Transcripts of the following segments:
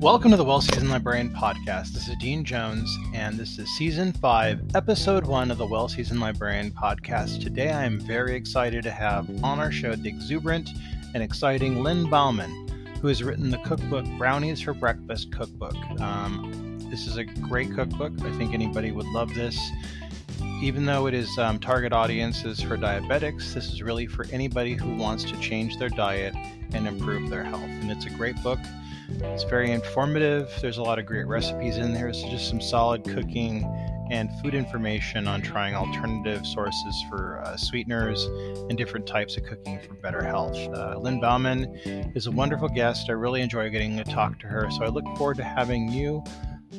Welcome to the Well Seasoned Librarian Podcast. This is Dean Jones, and this is Season 5, Episode 1 of the Well Seasoned Librarian Podcast. Today I am very excited to have on our show the exuberant and exciting Lynne Bowman, who has written the cookbook Brownies for Breakfast Cookbook. Um, this is a great cookbook. I think anybody would love this. Even though it is um, target audiences for diabetics, this is really for anybody who wants to change their diet and improve their health. And it's a great book. It's very informative. There's a lot of great recipes in there. So just some solid cooking and food information on trying alternative sources for uh, sweeteners and different types of cooking for better health. Uh, Lynne Bowman is a wonderful guest. I really enjoy getting to talk to her. So I look forward to having you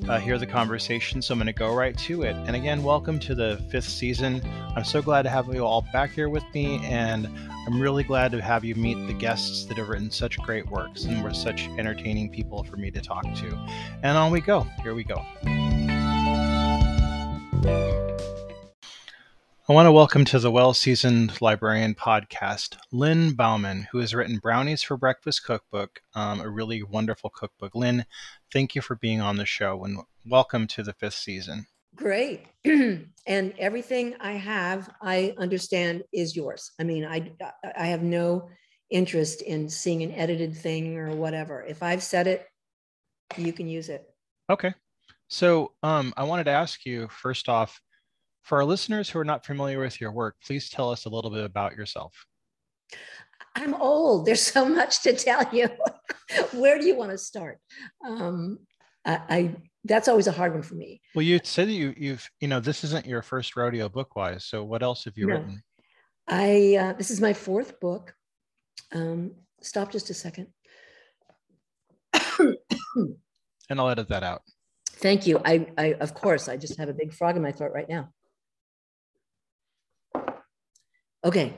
uh, hear the conversation. So I'm going to go right to it. And again, welcome to the fifth season. I'm so glad to have you all back here with me, and I'm really glad to have you meet the guests that have written such great works and were such entertaining people for me to talk to. And on we go. Here we go. I want to welcome to the Well Seasoned Librarian podcast Lynne Bowman, who has written Brownies for Breakfast Cookbook, um, a really wonderful cookbook. Lynne, thank you for being on the show and welcome to the fifth season. Great. and everything I have, I understand is yours. I mean, I, I have no interest in seeing an edited thing or whatever. If I've said it, you can use it. Okay. So um, I wanted to ask you first off, for our listeners who are not familiar with your work, please tell us a little bit about yourself. I'm old. There's so much to tell you. Where do you want to start? Um, I, I, that's always a hard one for me. Well, you said that you you've you know this isn't your first rodeo bookwise. So what else have you no. written? I uh, this is my fourth book. Um, stop just a second. and I'll edit that out. Thank you. I, I of course I just have a big frog in my throat right now. Okay.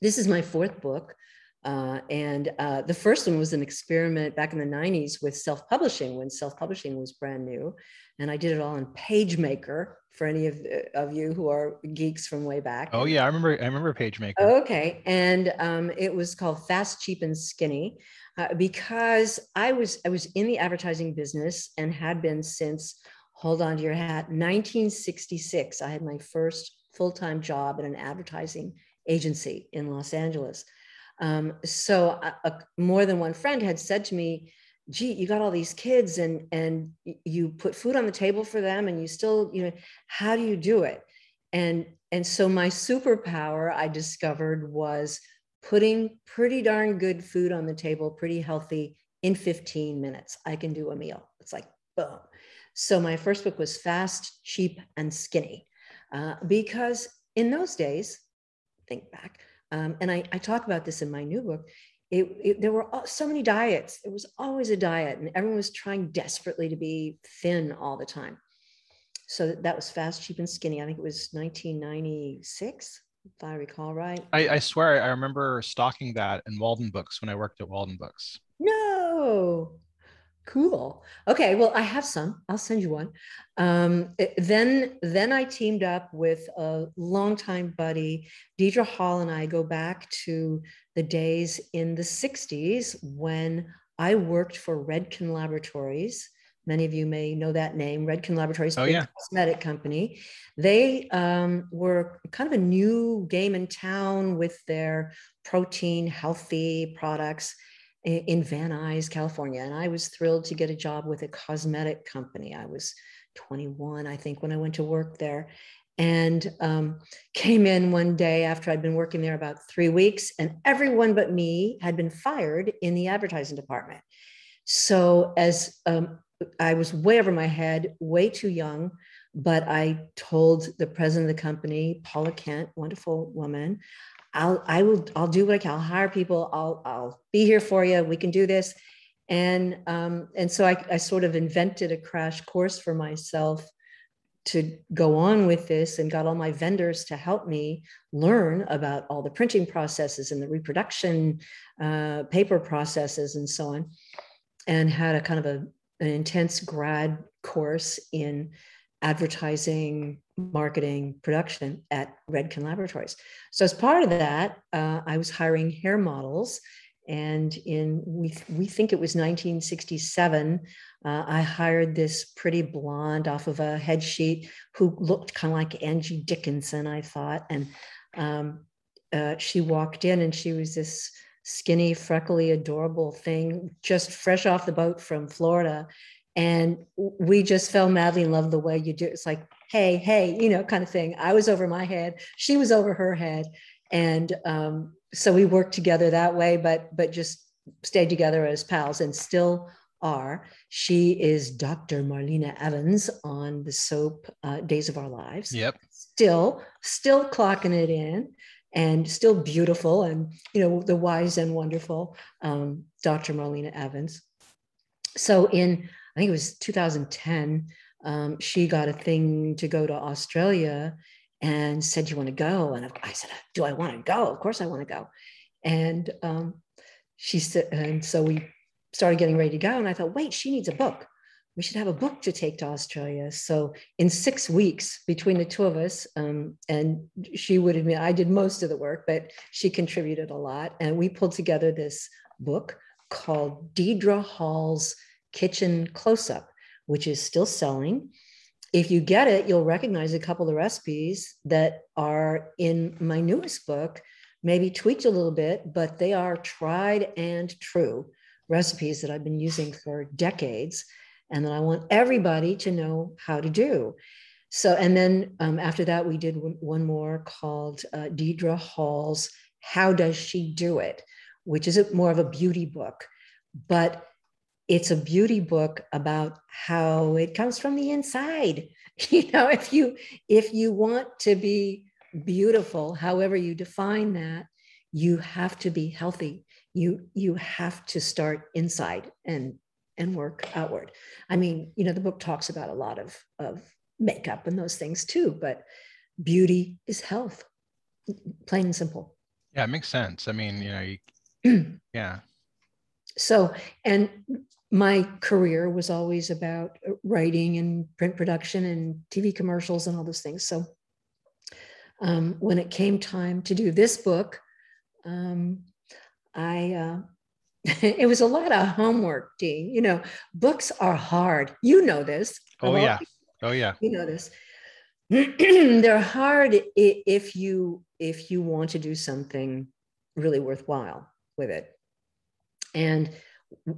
This is my fourth book. Uh, and uh, the first one was an experiment back in the 90s with self publishing when self publishing was brand new. And I did it all in PageMaker for any of, of you who are geeks from way back. Oh, yeah. I remember, I remember PageMaker. Okay. And um, it was called Fast, Cheap, and Skinny uh, because I was, I was in the advertising business and had been since, hold on to your hat, 1966. I had my first full time job at an advertising agency in Los Angeles. Um, so a, a, more than one friend had said to me, gee, you got all these kids and, and you put food on the table for them and you still, you know, how do you do it? And, and so my superpower I discovered was putting pretty darn good food on the table, pretty healthy in 15 minutes. I can do a meal. It's like, boom. So my first book was Fast, Cheap, and Skinny. Uh, because in those days, think back, um, and I, I, talk about this in my new book. It, it, there were so many diets. It was always a diet, and everyone was trying desperately to be thin all the time. So that was fast, cheap, and skinny. I think it was 1996, if I recall right. I, I swear I remember stocking that in Waldenbooks when I worked at Waldenbooks. No, Cool. Okay. Well, I have some. I'll send you one. Um, it, then, then I teamed up with a longtime buddy, Deidre Hall, and I go back to the days in the '60s when I worked for Redken Laboratories. Many of you may know that name, Redken Laboratories, oh, yeah. cosmetic company. They um, were kind of a new game in town with their protein, healthy products in Van Nuys, California. And I was thrilled to get a job with a cosmetic company. I was 21, I think, when I went to work there. And um, came in one day after I'd been working there about three weeks, and everyone but me had been fired in the advertising department. So, as um, I was way over my head, way too young, but I told the president of the company, Paula Kent, wonderful woman, I'll I will I'll do what I can. I'll hire people. I'll I'll be here for you. We can do this. And um, and so I, I sort of invented a crash course for myself to go on with this and got all my vendors to help me learn about all the printing processes and the reproduction uh, paper processes and so on and had a kind of a, an intense grad course in advertising, marketing, production at Redken Laboratories. So as part of that, uh, I was hiring hair models And in we we think it was 1967, uh, I hired this pretty blonde off of a head sheet who looked kind of like Angie Dickinson, I thought. And um, uh, she walked in and she was this skinny, freckly, adorable thing, just fresh off the boat from Florida. And we just fell madly in love the way you do. It's like, hey, hey, you know, kind of thing. I was over my head, she was over her head, and um, so we worked together that way. But but just stayed together as pals, and still are. She is Dr. Marlena Evans on the soap uh, Days of Our Lives. Yep. Still, still clocking it in and still beautiful and, you know, the wise and wonderful um, Dr. Marlena Evans. So in, I think it was 2010, um, she got a thing to go to Australia and said, "You want to go?" And I said, "Do I want to go? Of course I want to go." And um, she said, and so we started getting ready to go. And I thought, wait, she needs a book. We should have a book to take to Australia. So in six weeks between the two of us, um, and she would admit I did most of the work, but she contributed a lot. And we pulled together this book called Deidre Hall's Kitchen Closeup, which is still selling. If you get it, you'll recognize a couple of the recipes that are in my newest book, maybe tweaked a little bit, but they are tried and true recipes that I've been using for decades and that I want everybody to know how to do. So, and then um, after that, we did one more called uh, Deidre Hall's How Does She Do It, which is a, more of a beauty book, but it's a beauty book about how it comes from the inside. You know, if you if you want to be beautiful, however you define that, you have to be healthy. You you have to start inside and and work outward. I mean you know the book talks about a lot of of makeup and those things too but beauty is health plain and simple. Yeah it makes sense. I mean you know you, yeah. So and my career was always about writing and print production and tv commercials and all those things so um, when it came time to do this book um, I, uh, it was a lot of homework, Dean. You know, books are hard. You know this. Oh, yeah. Oh, yeah. You know this. They're hard if you if you want to do something really worthwhile with it. And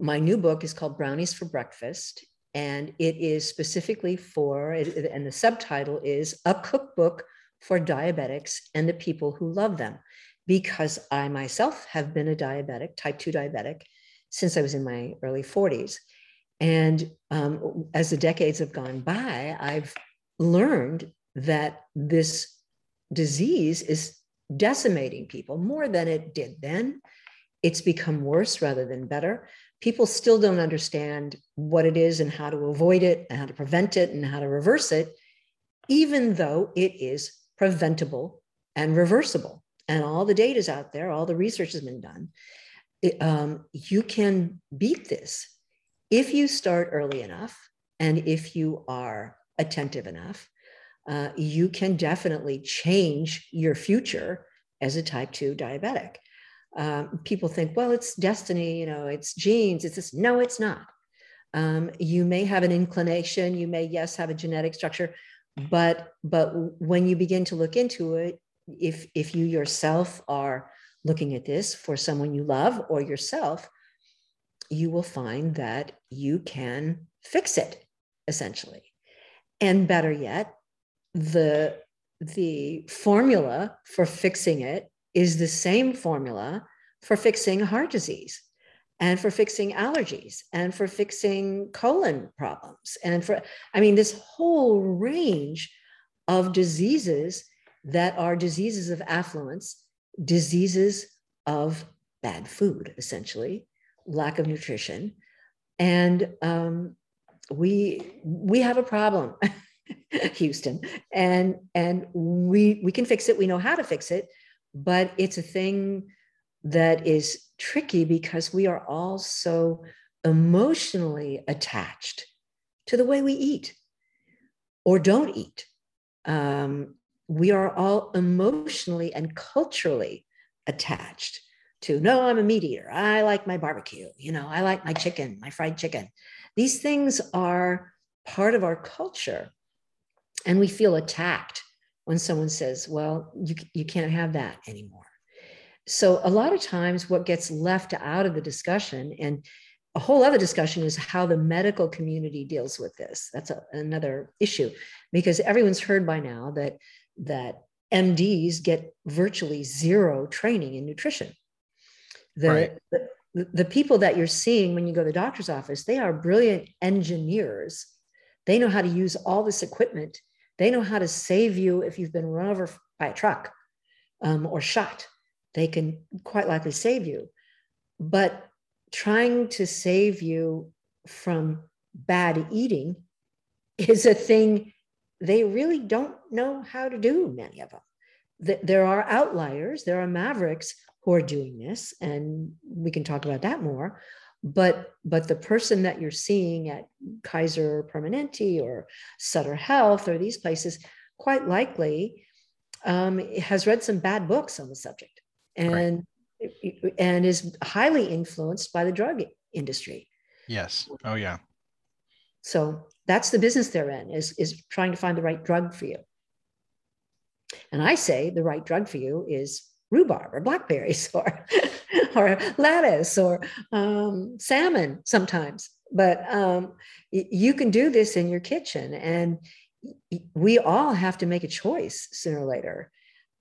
my new book is called Brownies for Breakfast, and it is specifically for and the subtitle is a cookbook for diabetics and the people who love them because I myself have been a diabetic, type 2 diabetic, since I was in my early 40s. And um, as the decades have gone by, I've learned that this disease is decimating people more than it did then. It's become worse rather than better. People still don't understand what it is and how to avoid it and how to prevent it and how to reverse it, even though it is preventable and reversible and all the data is out there, all the research has been done. It, um, you can beat this if you start early enough and if you are attentive enough. Uh, you can definitely change your future as a type 2 diabetic. Um, people think, well, it's destiny, you know, it's genes, it's this. No, it's not. Um, you may have an inclination, you may, yes, have a genetic structure, but but when you begin to look into it, if if you yourself are looking at this for someone you love or yourself you will find that you can fix it essentially and better yet the the formula for fixing it is the same formula for fixing heart disease and for fixing allergies and for fixing colon problems and for i mean this whole range of diseases that are diseases of affluence, diseases of bad food, essentially, lack of nutrition. And um, we we have a problem, Houston, and and we we can fix it. We know how to fix it, but it's a thing that is tricky because we are all so emotionally attached to the way we eat or don't eat. Um, we are all emotionally and culturally attached to no, I'm a meat eater. I like my barbecue. You know, I like my chicken, my fried chicken. These things are part of our culture. And we feel attacked when someone says, well, you, you can't have that anymore. So a lot of times what gets left out of the discussion and a whole other discussion is how the medical community deals with this. That's a, another issue because everyone's heard by now that that MDs get virtually zero training in nutrition. The, right. the, the people that you're seeing when you go to the doctor's office, they are brilliant engineers. They know how to use all this equipment. They know how to save you if you've been run over by a truck um, or shot. They can quite likely save you. But trying to save you from bad eating is a thing they really don't know how to do, many of them. There are outliers, there are mavericks who are doing this, and we can talk about that more. But, but the person that you're seeing at Kaiser Permanente or Sutter Health or these places, quite likely um, has read some bad books on the subject and right. and is highly influenced by the drug industry. Yes. Oh yeah. So that's the business they're in is, is trying to find the right drug for you. And I say the right drug for you is rhubarb or blackberries or, or lettuce or um, salmon sometimes. But um, you can do this in your kitchen. And we all have to make a choice sooner or later.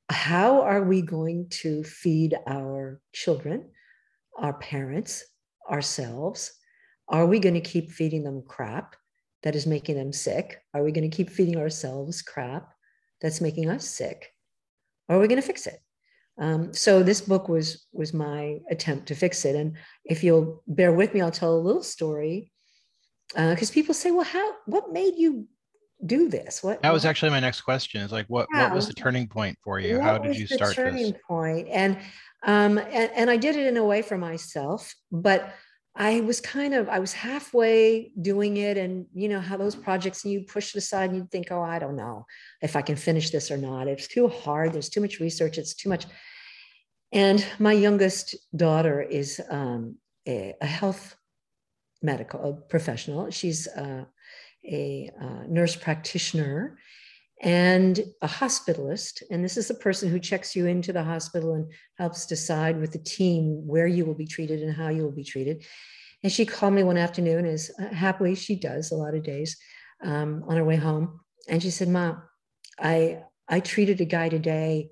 How are we going to feed our children, our parents, ourselves? Are we going to keep feeding them crap? that is making them sick? Are we going to keep feeding ourselves crap that's making us sick? Or are we going to fix it? Um, so this book was was my attempt to fix it. And if you'll bear with me, I'll tell a little story because uh, people say, "Well, how? What made you do this?" What that was actually my next question. Is like, what yeah. what was the turning point for you? How did you start turning this? Point and um, and and I did it in a way for myself, but I was kind of, I was halfway doing it. And you know how those projects you push it aside and you think, oh, I don't know if I can finish this or not. It's too hard. There's too much research. It's too much. And my youngest daughter is um, a, a, health medical professional. She's uh, a, a uh, nurse practitioner and a hospitalist. And this is the person who checks you into the hospital and helps decide with the team where you will be treated and how you will be treated. And she called me one afternoon, as uh, happily she does a lot of days, um, on her way home. And she said, Mom, I, I treated a guy today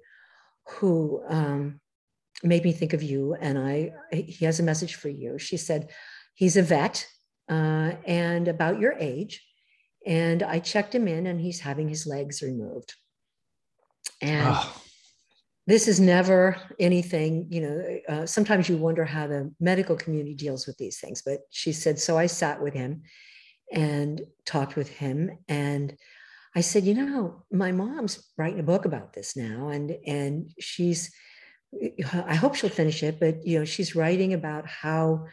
who um, made me think of you. And I, he has a message for you. She said, he's a vet uh, and about your age and I checked him in, and he's having his legs removed. And oh. this is never anything, you know. Uh, sometimes you wonder how the medical community deals with these things. But she said, so I sat with him and talked with him, and I said, you know, my mom's writing a book about this now, and and she's. I hope she'll finish it, but you know, she's writing about how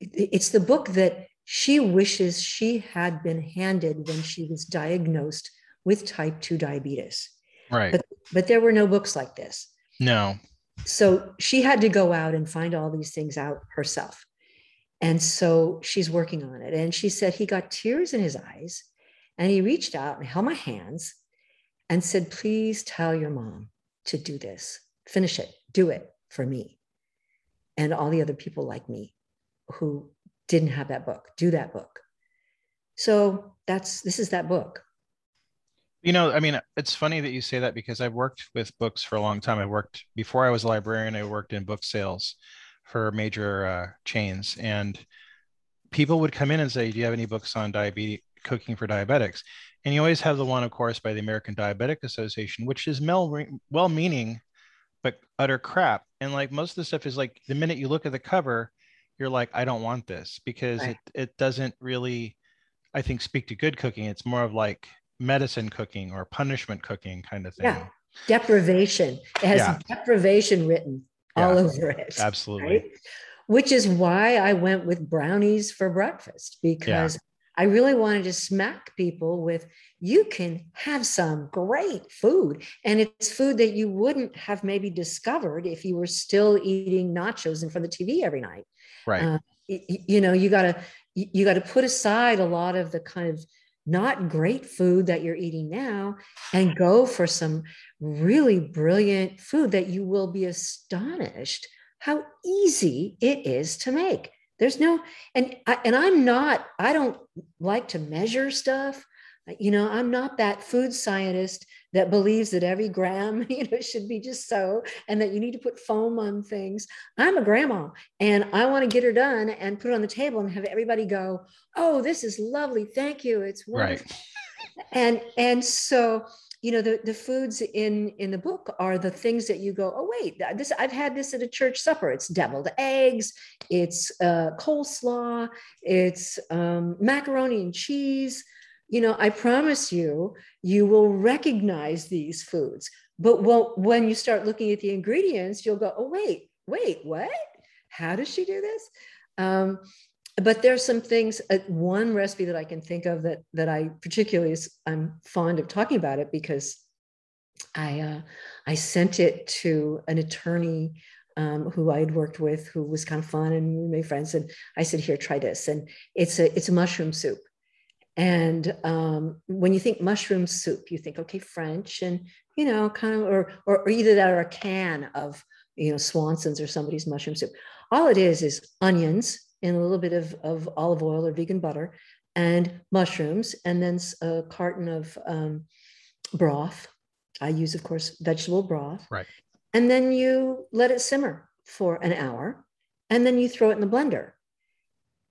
it's the book that she wishes she had been handed when she was diagnosed with type 2 diabetes. Right. But, but there were no books like this. No. So she had to go out and find all these things out herself. And so she's working on it. And she said he got tears in his eyes and he reached out and held my hands and said, Please tell your mom to do this, finish it, do it for me and all the other people like me who didn't have that book. Do that book. So that's this is that book. You know, I mean, it's funny that you say that because I've worked with books for a long time. I worked before I was a librarian. I worked in book sales for major uh, chains, and people would come in and say, "Do you have any books on diabetes cooking for diabetics?" And you always have the one, of course, by the American Diabetic Association, which is well-meaning but utter crap. And like most of the stuff is like the minute you look at the cover, you're like, I don't want this because right. it, it doesn't really, I think, speak to good cooking. It's more of like medicine cooking or punishment cooking kind of thing. Yeah. Deprivation. It has yeah. deprivation written yeah. all over it. Absolutely. Right? Which is why I went with brownies for breakfast because I really wanted to smack people with you can have some great food. And it's food that you wouldn't have maybe discovered if you were still eating nachos in front of the TV every night. Right. Uh, you, you know, you got to you got to put aside a lot of the kind of not great food that you're eating now and go for some really brilliant food that you will be astonished how easy it is to make there's no and I, and i'm not i don't like to measure stuff. You know i'm not that food scientist that believes that every gram you know should be just so and that you need to put foam on things. I'm a grandma and i want to get her done and put it on the table and have everybody go oh this is lovely. Thank you. It's wonderful. Right. and and so you know the, the foods in in the book are the things that you go oh wait this i've had this at a church supper it's deviled eggs it's uh, coleslaw it's um, macaroni and cheese you know, I promise you, you will recognize these foods. But when you start looking at the ingredients, you'll go, oh, wait, wait, what? How does she do this? Um, but there's some things, uh, one recipe that I can think of that, that I particularly is, I'm fond of talking about it because I, uh, I sent it to an attorney um, who I had worked with, who was kind of fun, and we made friends. And I said, "Here, try this." And it's a it's a mushroom soup, and um, when you think mushroom soup, you think, okay, French and, you know, kind of, or, or, or either that or a can of, you know, Swanson's or somebody's mushroom soup. All it is is onions and a little bit of, of olive oil or vegan butter and mushrooms, and then a carton of um, broth. I use, of course, vegetable broth. Right. And then you let it simmer for an hour, and then you throw it in the blender.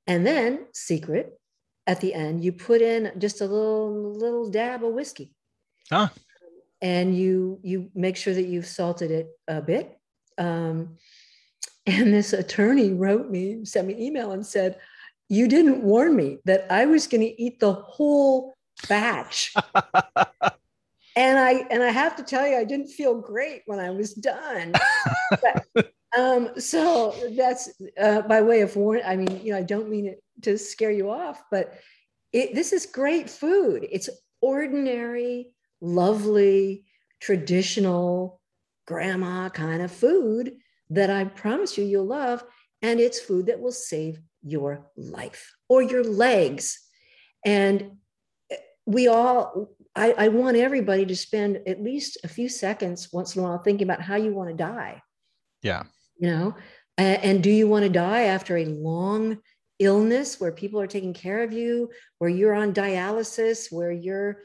And then, secret, at the end, you put in just a little little dab of whiskey. Huh. And you you make sure that you've salted it a bit. Um, and this attorney wrote me, sent me an email and said, You didn't warn me that I was going to eat the whole batch. and I and I have to tell you, I didn't feel great when I was done. but, um, so that's uh, by way of warning. I mean, you know, I don't mean it to scare you off, but it, this is great food. It's ordinary, lovely, traditional grandma kind of food that I promise you you'll love. And it's food that will save your life or your legs. And we all, I, I want everybody to spend at least a few seconds once in a while thinking about how you want to die. Yeah. You know, and, and do you want to die after a long, illness where people are taking care of you, where you're on dialysis, where you're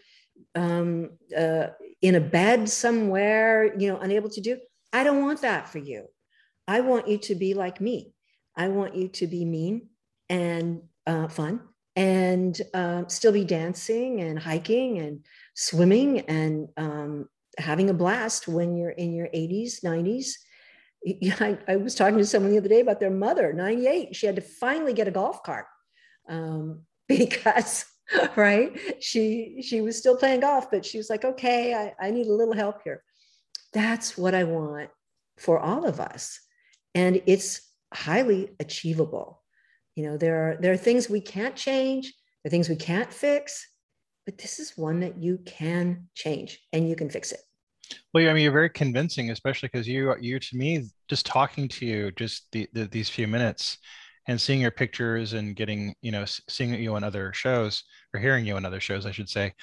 um, uh, in a bed somewhere, you know, unable to do. I don't want that for you. I want you to be like me. I want you to be mean and uh, fun and uh, still be dancing and hiking and swimming and um, having a blast when you're in your 80s, 90s I, I, was talking to someone the other day about their mother, 98. She had to finally get a golf cart um, because, right? She she was still playing golf, but she was like, okay, I, I need a little help here. That's what I want for all of us. And it's highly achievable. You know, there are there are things we can't change, there are things we can't fix, but this is one that you can change and you can fix it. Well, I mean, you're very convincing, especially because you, you to me, just talking to you, just the, the, these few minutes, and seeing your pictures and getting, you know, seeing you on other shows or hearing you on other shows, I should say.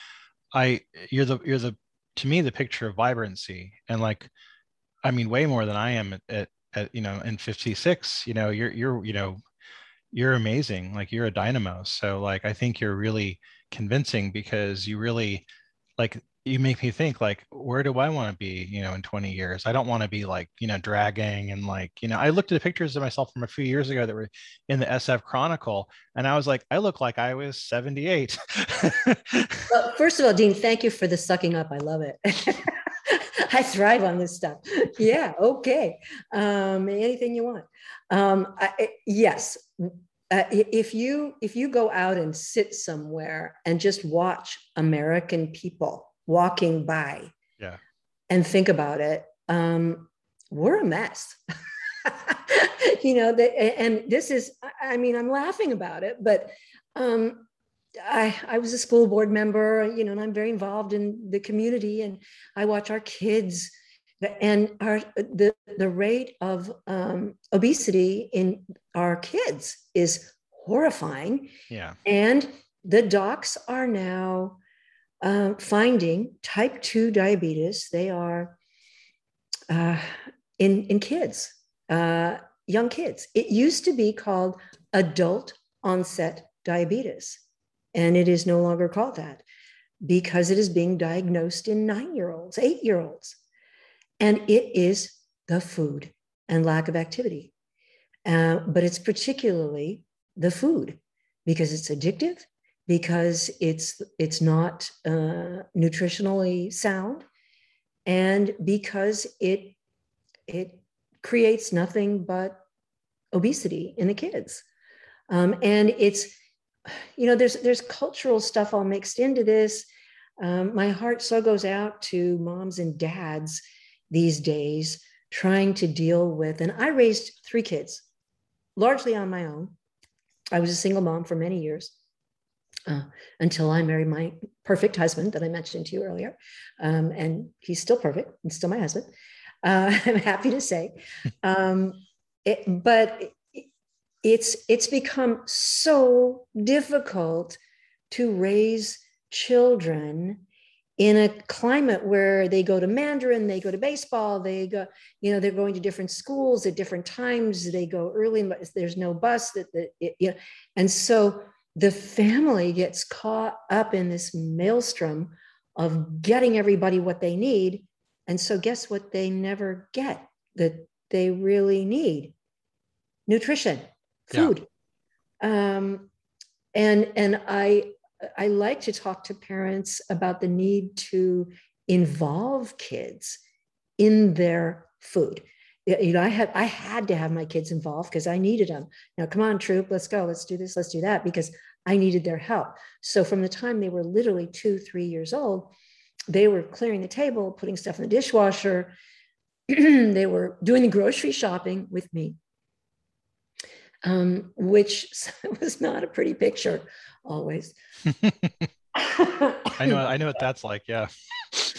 I, you're the, you're the, to me, the picture of vibrancy, and like, I mean, way more than I am at, at, at you know, in 56. You know, you're, you're, you know, you're amazing. Like, you're a dynamo. So, like, I think you're really convincing because you really like you make me think like where do i want to be you know in 20 years i don't want to be like you know dragging and like you know i looked at the pictures of myself from a few years ago that were in the sf chronicle and i was like i look like i was 78 well first of all dean thank you for the sucking up i love it i thrive on this stuff yeah okay um, anything you want um, I, yes uh, if you if you go out and sit somewhere and just watch american people walking by yeah. and think about it, um, we're a mess. you know, that, and this is, I mean, I'm laughing about it, but um, I, I was a school board member, you know, and I'm very involved in the community and I watch our kids and our the, the rate of um, obesity in our kids is horrifying. Yeah. And the docs are now uh, finding type 2 diabetes. They are uh, in, in kids, uh, young kids. It used to be called adult onset diabetes, and it is no longer called that because it is being diagnosed in nine year olds, eight year olds. And it is the food and lack of activity. Uh, but it's particularly the food because it's addictive, because it's it's not uh, nutritionally sound, and because it it creates nothing but obesity in the kids. Um, and it's you know there's there's cultural stuff all mixed into this. Um, my heart so goes out to moms and dads these days trying to deal with and i raised three kids largely on my own. I was a single mom for many years uh, until i married my perfect husband that i mentioned to you earlier. Um, and he's still perfect and still my husband. Uh, i'm happy to say. Um, it, but it's it's become so difficult to raise children in a climate where they go to Mandarin, they go to baseball, they go, you know, they're going to different schools at different times. They go early, but there's no bus that, that it, you know, and so the family gets caught up in this maelstrom of getting everybody what they need. And so guess what they never get that they really need? Nutrition, food. Yeah. Um, and and I I like to talk to parents about the need to involve kids in their food. You know, I had I had to have my kids involved because I needed them. Now, come on, troop, let's go, let's do this, let's do that, because I needed their help. So from the time they were literally two, three years old, they were clearing the table, putting stuff in the dishwasher. they were doing the grocery shopping with me, um, which was not a pretty picture always. I know, I know what that's like. Yeah.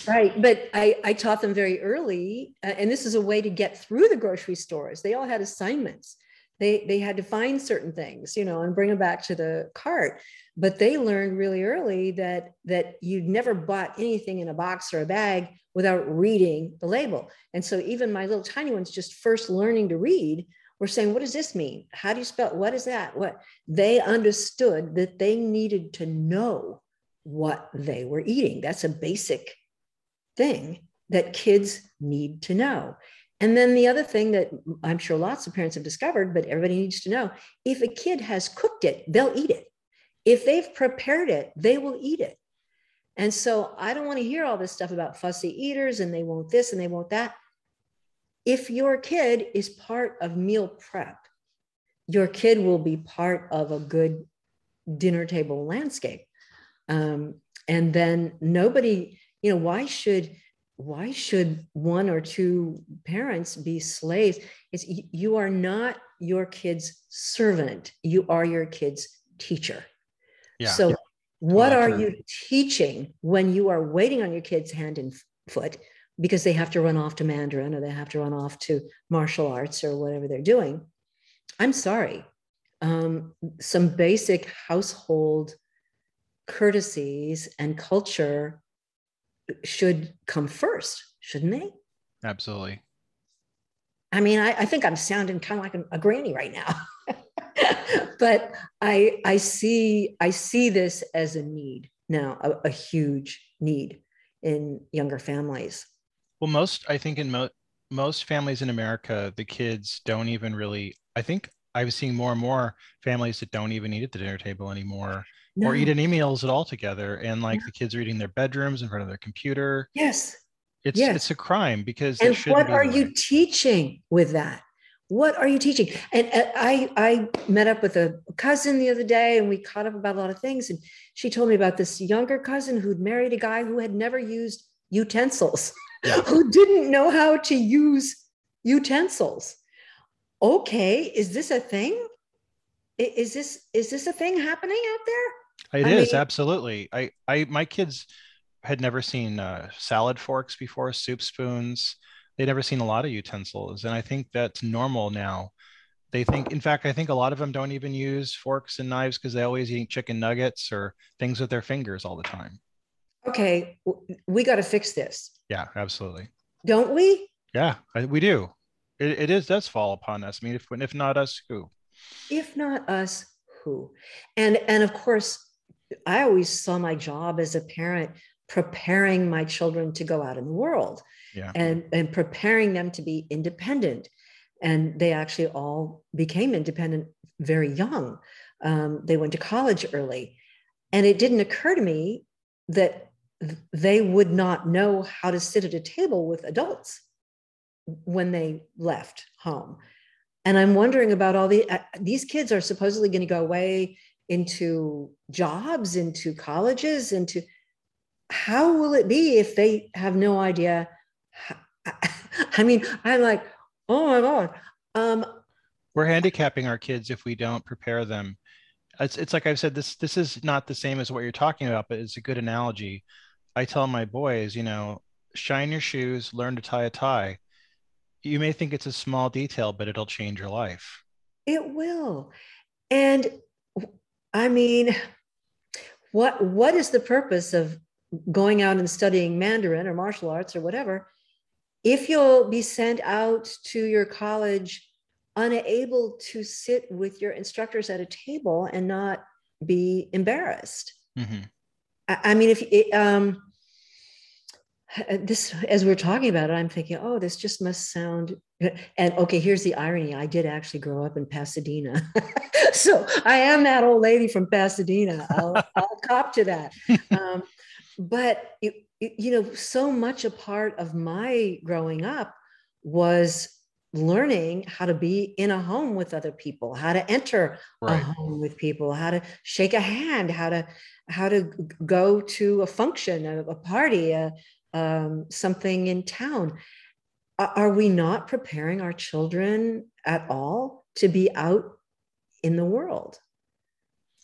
Right. But I, I taught them very early, uh, and this is a way to get through the grocery stores. They all had assignments. They, they had to find certain things, you know, and bring them back to the cart. But they learned really early that that you'd never bought anything in a box or a bag without reading the label. And so even my little tiny ones just first learning to read were saying, what does this mean? How do you spell? What is that? What they understood that they needed to know what they were eating. That's a basic thing that kids need to know. And then the other thing that I'm sure lots of parents have discovered, but everybody needs to know if a kid has cooked it, they'll eat it. If they've prepared it, they will eat it. And so I don't want to hear all this stuff about fussy eaters and they won't this and they won't that if your kid is part of meal prep, your kid will be part of a good dinner table landscape. Um, and then nobody, you know, why should why should one or two parents be slaves? It's you are not your kid's servant. You are your kid's teacher. Yeah. So what are you teaching when you are waiting on your kid's hand and foot? Because they have to run off to Mandarin or they have to run off to martial arts or whatever they're doing. I'm sorry. Um, some basic household courtesies and culture should come first, shouldn't they? Absolutely. I mean, I, I think I'm sounding kind of like a, a granny right now. but I I see I see this as a need now, a, a huge need in younger families. Well, most I think in mo- most families in America, the kids don't even really. I think I was seeing more and more families that don't even eat at the dinner table anymore, no. or eat any meals at all together, and like the kids are eating their bedrooms in front of their computer. Yes, it's yes. it's a crime because. And what are you teaching with that? What are you teaching? And uh, I I met up with a cousin the other day, and we caught up about a lot of things. And she told me about this younger cousin who'd married a guy who had never used utensils. yeah. who didn't know how to use utensils. Okay, is this a thing? Is this is this a thing happening out there? It I is mean, absolutely. I, I, my kids had never seen uh, salad forks before, soup spoons. They'd never seen a lot of utensils, and I think that's normal now. They think, in fact, I think a lot of them don't even use forks and knives because they always eat chicken nuggets or things with their fingers all the time. Okay, we got to fix this. Yeah, absolutely. Don't we? Yeah, we do. It, it is does fall upon us. I mean, if if not us, who? If not us, who? And and of course, I always saw my job as a parent preparing my children to go out in the world yeah. and, and preparing them to be independent. And they actually all became independent very young. Um, they went to college early. And it didn't occur to me that they would not know how to sit at a table with adults when they left home. And I'm wondering about all the, uh, these kids are supposedly going to go away into jobs, into colleges, into how will it be if they have no idea? I mean, I'm like, oh my God. Um, We're handicapping our kids if we don't prepare them. It's, it's like I've said, this, this is not the same as what you're talking about, but it's a good analogy. I tell my boys, you know, shine your shoes, learn to tie a tie. You may think it's a small detail, but it'll change your life. It will. And I mean, what what is the purpose of going out and studying Mandarin or martial arts or whatever if you'll be sent out to your college unable to sit with your instructors at a table and not be embarrassed? Mm-hmm. I, I, mean, if it, um, this as we're talking about it i'm thinking oh this just must sound and okay here's the irony. I did actually grow up in pasadena. So i am that old lady from pasadena. I'll, I'll cop to that. Um, but it, it, you know so much a part of my growing up was learning how to be in a home with other people how to enter right. a home with people how to shake a hand how to how to go to a function a, a party a, um, something in town. Are we not preparing our children at all to be out in the world?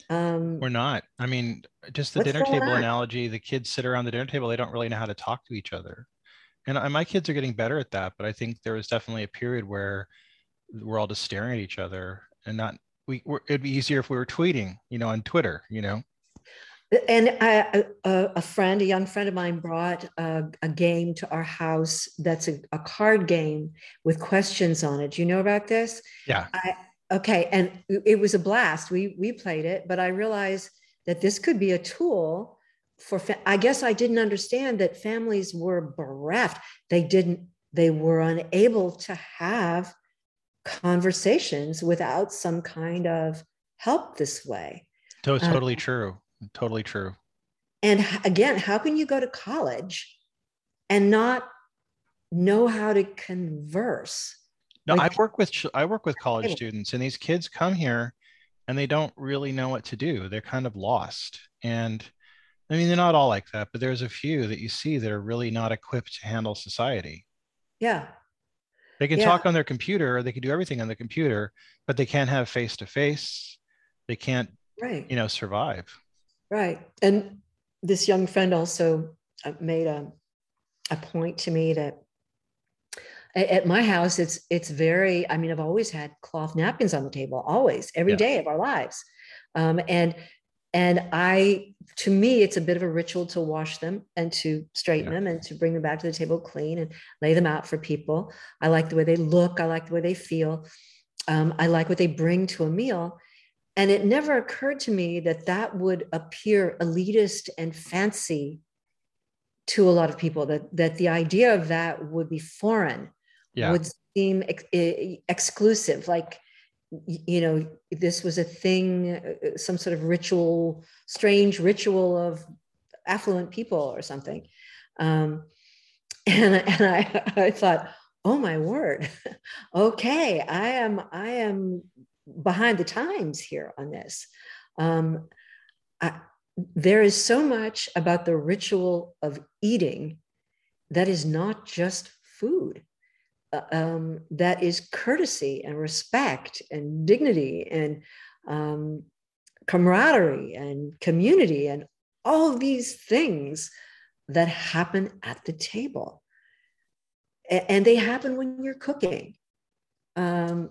Um, We're not. I mean, just the dinner table on? analogy the kids sit around the dinner table, they don't really know how to talk to each other. And my kids are getting better at that, but I think there was definitely a period where we're all just staring at each other and not we it'd be easier if we were tweeting you know on twitter you know and I, a, a, friend, a young friend of mine, brought a, a game to our house. That's a, a, card game with questions on it. Do you know about this? Yeah. I, okay, and it was a blast. We we played it, but I realized that this could be a tool for. Fa- I guess I didn't understand that families were bereft. They didn't. They were unable to have conversations without some kind of help this way. So it's totally um, true Totally true. And again, how can you go to college and not know how to converse? No, like, I work with I work with college students, and these kids come here, and they don't really know what to do. They're kind of lost, and I mean, they're not all like that, but there's a few that you see that are really not equipped to handle society. Yeah. They can yeah. talk on their computer, or they can do everything on the computer, but they can't have face to face. They can't, right. you know, survive. Right. And this young friend also uh, made a, a point to me that at my house it's it's very i mean i've always had cloth napkins on the table always every yeah. day of our lives um, and and i to me it's a bit of a ritual to wash them and to straighten yeah. them and to bring them back to the table clean and lay them out for people i like the way they look i like the way they feel um, i like what they bring to a meal and it never occurred to me that that would appear elitist and fancy to a lot of people, that, that the idea of that would be foreign, yeah. would seem ex- exclusive. Like, you know, this was a thing, uh, some sort of ritual, strange ritual of affluent people or something. Um, and and I, I thought, oh my word, okay, I am I am behind the times here on this. Um, I, there is so much about the ritual of eating that is not just food. Uh, um, that is courtesy and respect and dignity and um, camaraderie and community and all these things that happen at the table. And they happen when you're cooking. Um,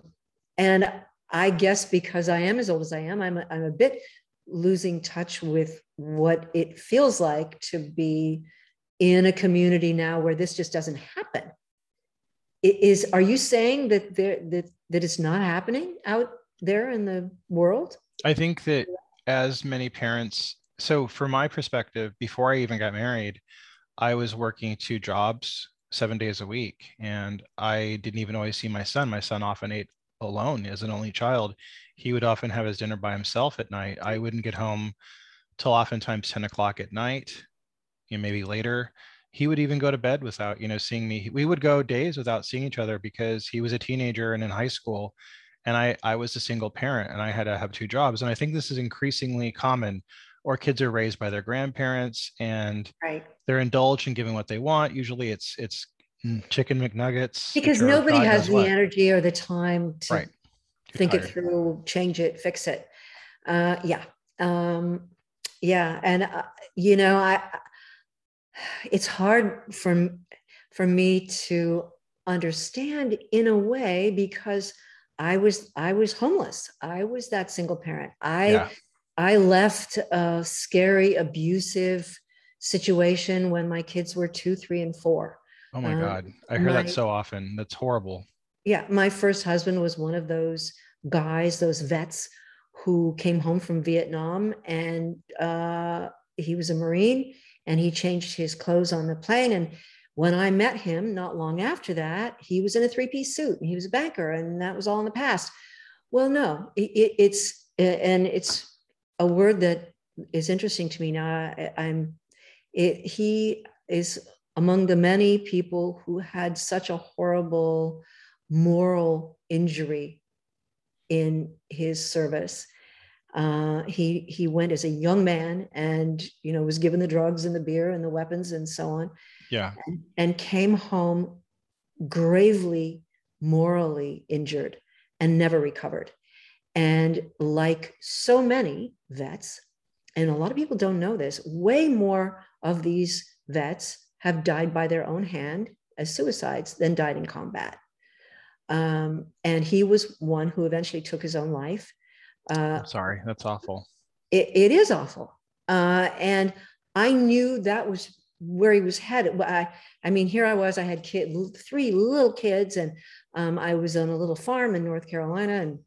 and I guess because I am as old as I am, I'm a, I'm a bit losing touch with what it feels like to be in a community now where this just doesn't happen. It is are you saying that there that that it's not happening out there in the world? I think that as many parents, so from my perspective, before I even got married, I was working two jobs seven days a week and I didn't even always see my son. My son often ate alone as an only child. He would often have his dinner by himself at night. I wouldn't get home till oftentimes 10 o'clock at night, you know, maybe later. He would even go to bed without, you know, seeing me. We would go days without seeing each other because he was a teenager and in high school. And I, I was a single parent and I had to have two jobs. And I think this is increasingly common or kids are raised by their grandparents and right. they're indulged in giving what they want. Usually it's it's chicken McNuggets. Because nobody has the what. energy or the time to right. think tired. it through, change it, fix it. Uh, yeah. Um, yeah. And, uh, you know, I, it's hard for, for me to understand in a way because I was, I was homeless. I was that single parent. I, yeah. I left a scary, abusive situation when my kids were two, three, and four. Oh my um, God. I hear my, that so often. That's horrible. Yeah. My first husband was one of those guys, those vets who came home from Vietnam and uh, he was a Marine and he changed his clothes on the plane. And when I met him not long after that, he was in a three piece suit and he was a banker and that was all in the past. Well, no, it, it's, and it's a word that is interesting to me now. I, am it, he is among the many people who had such a horrible moral injury in his service. Uh, he he went as a young man and you know was given the drugs and the beer and the weapons and so on. Yeah, and, and came home gravely morally injured and never recovered. And like so many vets, and a lot of people don't know this, way more of these vets have died by their own hand as suicides than died in combat. Um, and he was one who eventually took his own life. Uh, sorry, that's awful. It, it is awful. Uh, and I knew that was where he was headed. I, I mean, here I was, I had kid, three little kids, and um, I was on a little farm in North Carolina and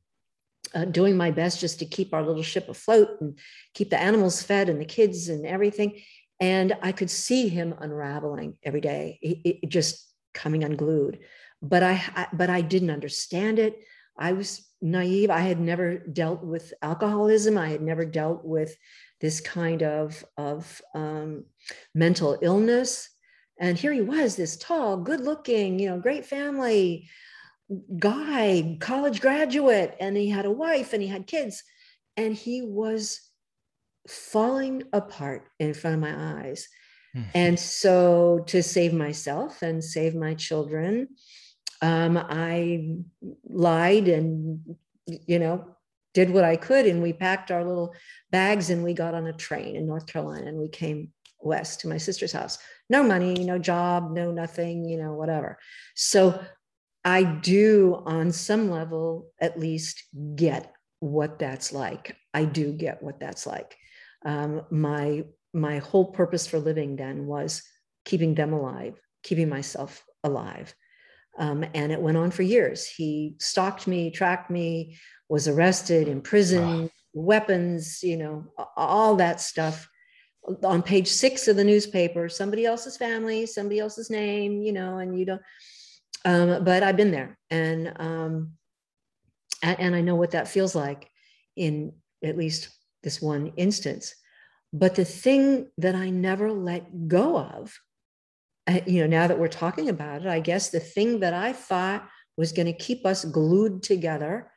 uh, doing my best just to keep our little ship afloat and keep the animals fed and the kids and everything and i could see him unraveling every day it, it just coming unglued. But I, I, but i didn't understand it. I was naive. I had never dealt with alcoholism. I had never dealt with this kind of of um, mental illness. And here he was this tall good looking you know great family guy college graduate and he had a wife and he had kids. And he was falling apart in front of my eyes. Mm-hmm. And so, to save myself and save my children, um, I lied and, you know, did what I could. And we packed our little bags and we got on a train in North Carolina and we came west to my sister's house. No money, no job, no nothing, you know, whatever. So, I do, on some level, at least get what that's like. I do get what that's like um, my my whole purpose for living then was keeping them alive, keeping myself alive. Um, and it went on for years. He stalked me, tracked me, was arrested, imprisoned, oh. weapons, you know, all that stuff. On page six of the newspaper, somebody else's family, somebody else's name, you know, and you don't. Um, but I've been there, and um, and I know what that feels like in at least this one instance. But the thing that I never let go of, uh, you know, now that we're talking about it, I guess the thing that I thought was going to keep us glued together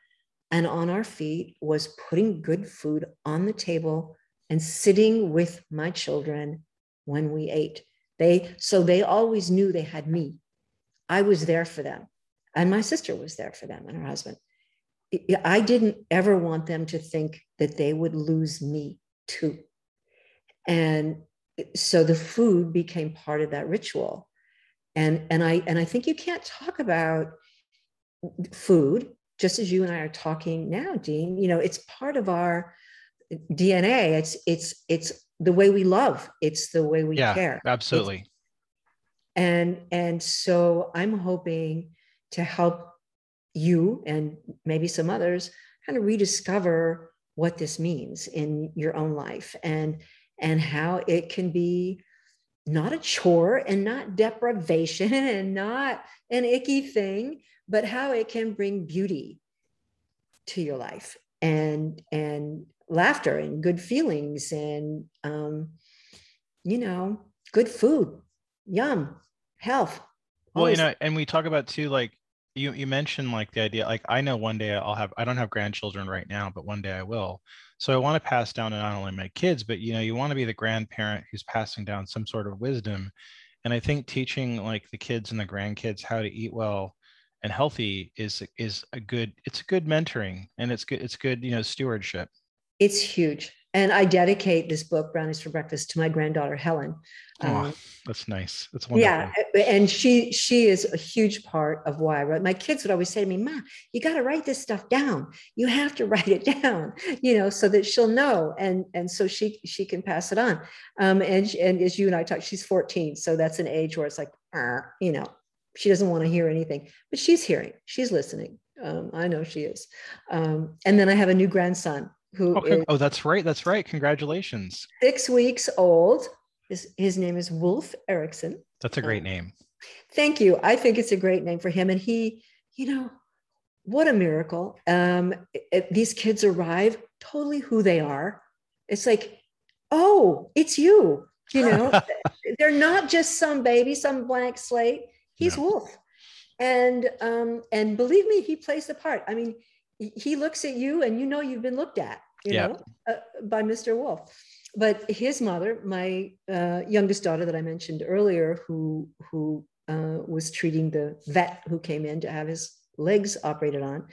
and on our feet was putting good food on the table and sitting with my children when we ate. They so they always knew they had me. I was there for them. And my sister was there for them and her husband. I didn't ever want them to think that they would lose me too. And so the food became part of that ritual. And, and I and I think you can't talk about food just as you and I are talking now, Dean. You know, it's part of our DNA. It's it's it's the way we love. It's the way we yeah, care. Absolutely. It's, and and so I'm hoping to help you and maybe some others kind of rediscover what this means in your own life and and how it can be not a chore and not deprivation and not an icky thing but how it can bring beauty to your life and and laughter and good feelings and um, you know good food yum health well you know and we talk about too like you you mentioned like the idea like i know one day i'll have i don't have grandchildren right now but one day i will. So i want to pass down to not only my kids but you know you want to be the grandparent who's passing down some sort of wisdom. And i think teaching like the kids and the grandkids how to eat well and healthy is is a good it's a good mentoring and it's good it's good you know stewardship. It's huge and I dedicate this book, Brownies for Breakfast, to my granddaughter Helen. Oh, um, that's nice. That's wonderful. Yeah, and she she is a huge part of why I wrote. My kids would always say to me, "Ma, you got to write this stuff down. You have to write it down, you know, so that she'll know, and and so she she can pass it on." Um, and and as you and I talked, she's 14, so that's an age where it's like, you know, she doesn't want to hear anything, but she's hearing, she's listening. Um, I know she is. Um, and then I have a new grandson who oh, oh, that's right. That's right. Congratulations. Six weeks old. His, his name is Wolf Erickson. That's a great um, name. Thank you. I think it's a great name for him. And he, you know, what a miracle. Um, it, these kids arrive totally who they are. It's like, oh, it's you. You know, they're not just some baby, some blank slate. He's no. Wolf. And um, and believe me, he plays the part. I mean, he looks at you and you know you've been looked at you yeah. know uh, by mr wolf. But his mother my uh, youngest daughter that i mentioned earlier who who uh, was treating the vet who came in to have his legs operated on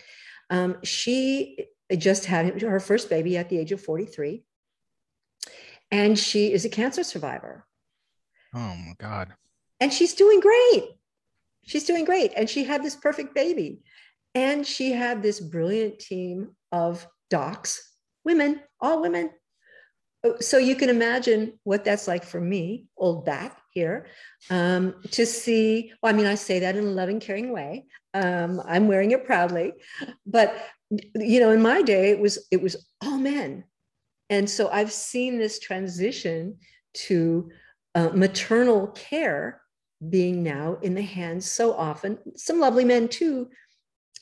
um, she just had her first baby at the age of 43 and she is a cancer survivor. Oh my god. And she's doing great. She's doing great. And she had this perfect baby and she had this brilliant team of docs, women, all women. Oh, so you can imagine what that's like for me, old bat here, um, to see. Well, I mean, I say that in a loving, caring way. Um, I'm wearing it proudly, but you know, in my day, it was it was all men, and so I've seen this transition to uh, maternal care being now in the hands so often some lovely men too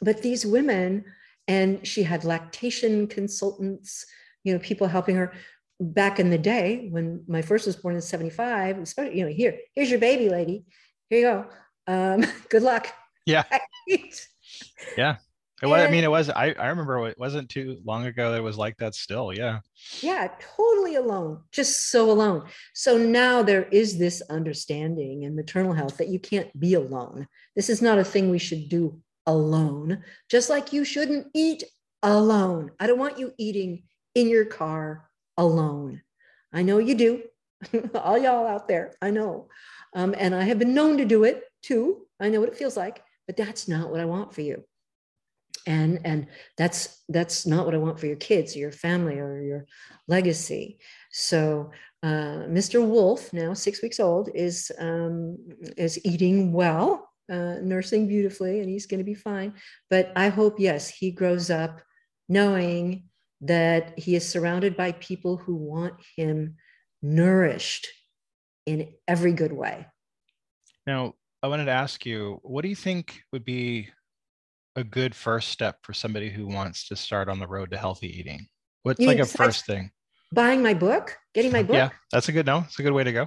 but these women, and she had lactation consultants, you know, people helping her back in the day when my first was born in 75, especially, you know, here, here's your baby lady. Here you go. Um, good luck. Yeah. yeah. It was, I mean, it was, I, I remember it wasn't too long ago that it was like that still. Yeah. Yeah. Totally alone, just so alone. So now there is this understanding in maternal health that you can't be alone. This is not a thing we should do alone, just like you shouldn't eat alone. I don't want you eating in your car alone. I know you do. All y'all out there, I know. Um, and I have been known to do it too. I know what it feels like, but that's not what I want for you. And and that's that's not what I want for your kids, or your family, or your legacy. So uh, Mr. Wolf, now six weeks old, is um, is eating well uh, nursing beautifully and he's going to be fine. But I hope, yes, he grows up knowing that he is surrounded by people who want him nourished in every good way. Now, I wanted to ask you, what do you think would be a good first step for somebody who wants to start on the road to healthy eating? What's you like a first thing? Buying my book, getting my book. Yeah, that's a good no. It's a good way to go.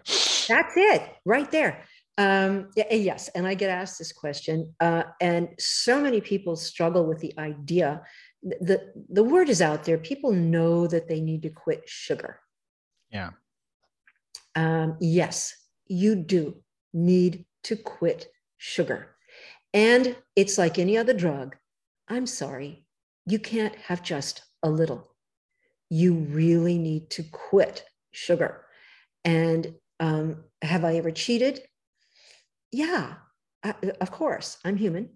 That's it, right there. Um, yeah, yes, and I get asked this question, uh, and so many people struggle with the idea. The, the word is out there. People know that they need to quit sugar. Yeah. Um, yes, you do need to quit sugar. And it's like any other drug. I'm sorry, you can't have just a little. You really need to quit sugar. And um, have I ever cheated? Yeah, I, of course, I'm human.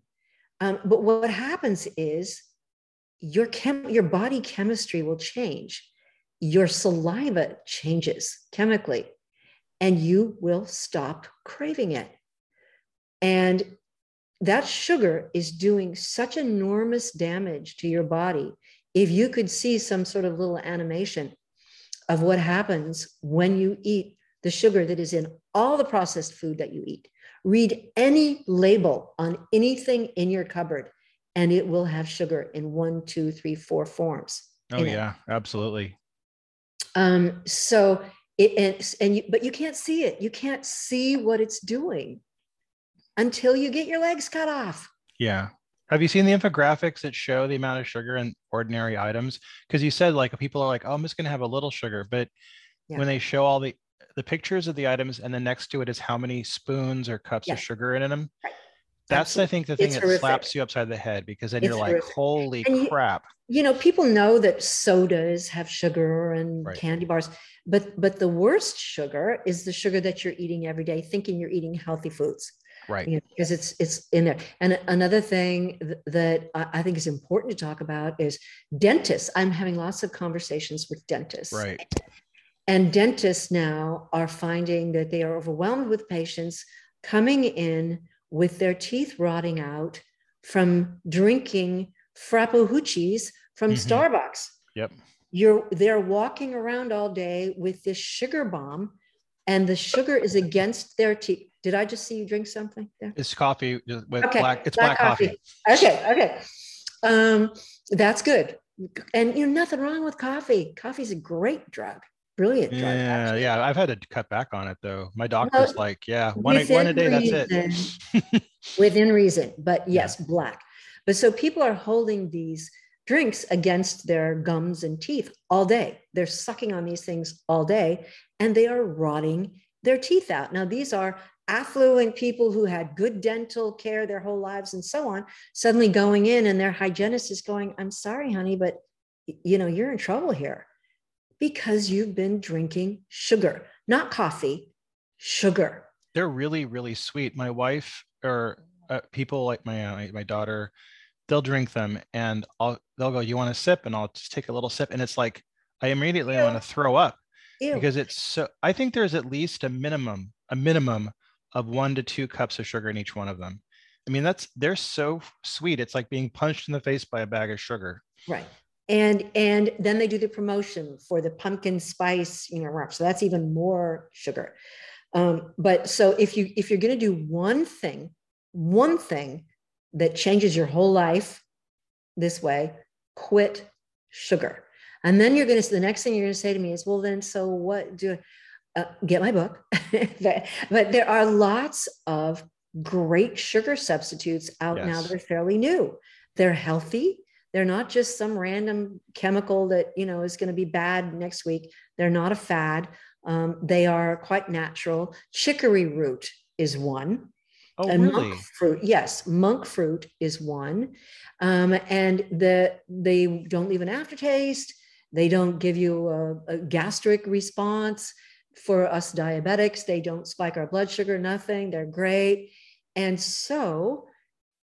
Um, but what happens is your chem- your body chemistry will change. Your saliva changes chemically, and you will stop craving it. And that sugar is doing such enormous damage to your body. If you could see some sort of little animation of what happens when you eat the sugar that is in all the processed food that you eat, read any label on anything in your cupboard, and it will have sugar in one, two, three, four forms. Oh, yeah, it. absolutely. Um, so it, and, and you, but you can't see it. You can't see what it's doing until you get your legs cut off. Yeah. Have you seen the infographics that show the amount of sugar in ordinary items? Because you said like people are like, oh, I'm just going to have a little sugar, but yeah. when they show all the the pictures of the items and then next to it is how many spoons or cups of sugar in them. Right. That's Absolutely. I think the thing it's that horrific. slaps you upside the head because then it's you're horrific. like, holy you, crap. You know, people know that sodas have sugar and right. candy bars, but but the worst sugar is the sugar that you're eating every day, thinking you're eating healthy foods right you know, because it's it's in there and another thing th- that i think is important to talk about is dentists i'm having lots of conversations with dentists right and dentists now are finding that they are overwhelmed with patients coming in with their teeth rotting out from drinking frappucci's from mm-hmm. starbucks yep you're they're walking around all day with this sugar bomb and the sugar is against their teeth did I just see you drink something? There? It's coffee with okay. black. It's black, black coffee. coffee. Okay, okay. Um, that's good. And you know, nothing wrong with coffee. Coffee's a great drug. Brilliant. Yeah, yeah. I've had to cut back on it though. My doctor's well, like, yeah, one, one a day, reason, that's it. within reason, but yes, yeah. black. But so people are holding these drinks against their gums and teeth all day. They're sucking on these things all day and they are rotting their teeth out. Now, these are affluent people who had good dental care their whole lives and so on suddenly going in and their hygienist is going i'm sorry honey but you know you're in trouble here because you've been drinking sugar not coffee sugar they're really really sweet my wife or uh, people like my my daughter they'll drink them and I'll, they'll go you want a sip and i'll just take a little sip and it's like i immediately Ew. want to throw up Ew. because it's so i think there's at least a minimum a minimum of one to two cups of sugar in each one of them. I mean, that's they're so sweet. It's like being punched in the face by a bag of sugar. Right. And and then they do the promotion for the pumpkin spice, you know, so that's even more sugar. Um, but so if you if you're going to do one thing, one thing that changes your whole life this way, quit sugar. And then you're going to the next thing you're going to say to me is, well, then so what do uh, get my book. but, but, there are lots of great sugar substitutes out yes. now that are fairly new. They're healthy. They're not just some random chemical that you know is going to be bad next week. They're not a fad. Um, they are quite natural. Chicory root is one. Oh, and really? Monk fruit, yes, monk fruit is one, um, and the they don't leave an aftertaste. They don't give you a, a gastric response for us diabetics, they don't spike our blood sugar, nothing. They're great. And so,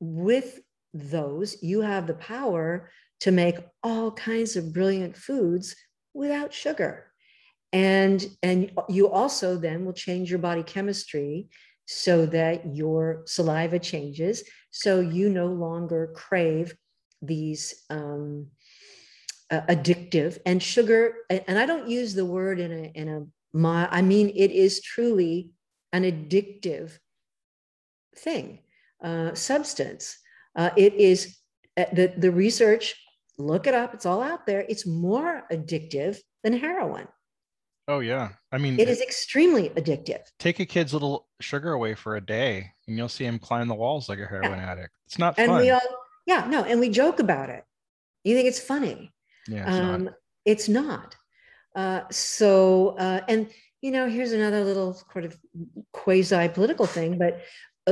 with those, you have the power to make all kinds of brilliant foods without sugar. And, and you also then will change your body chemistry so that your saliva changes. So you no longer crave these um, uh, addictive and sugar. And I don't use the word in a, in a my i mean it is truly an addictive thing uh, substance uh, it is uh, the, the research look it up it's all out there. It's more addictive than heroin. Oh yeah. I mean it is extremely addictive. Take a kid's little sugar away for a day and you'll see him climb the walls like a heroin yeah. addict. It's not and fun. we all yeah no and we joke about it. You think it's funny? Yeah it's um, not. it's not. Uh, so, uh, and you know, here's another little sort of quasi political thing, but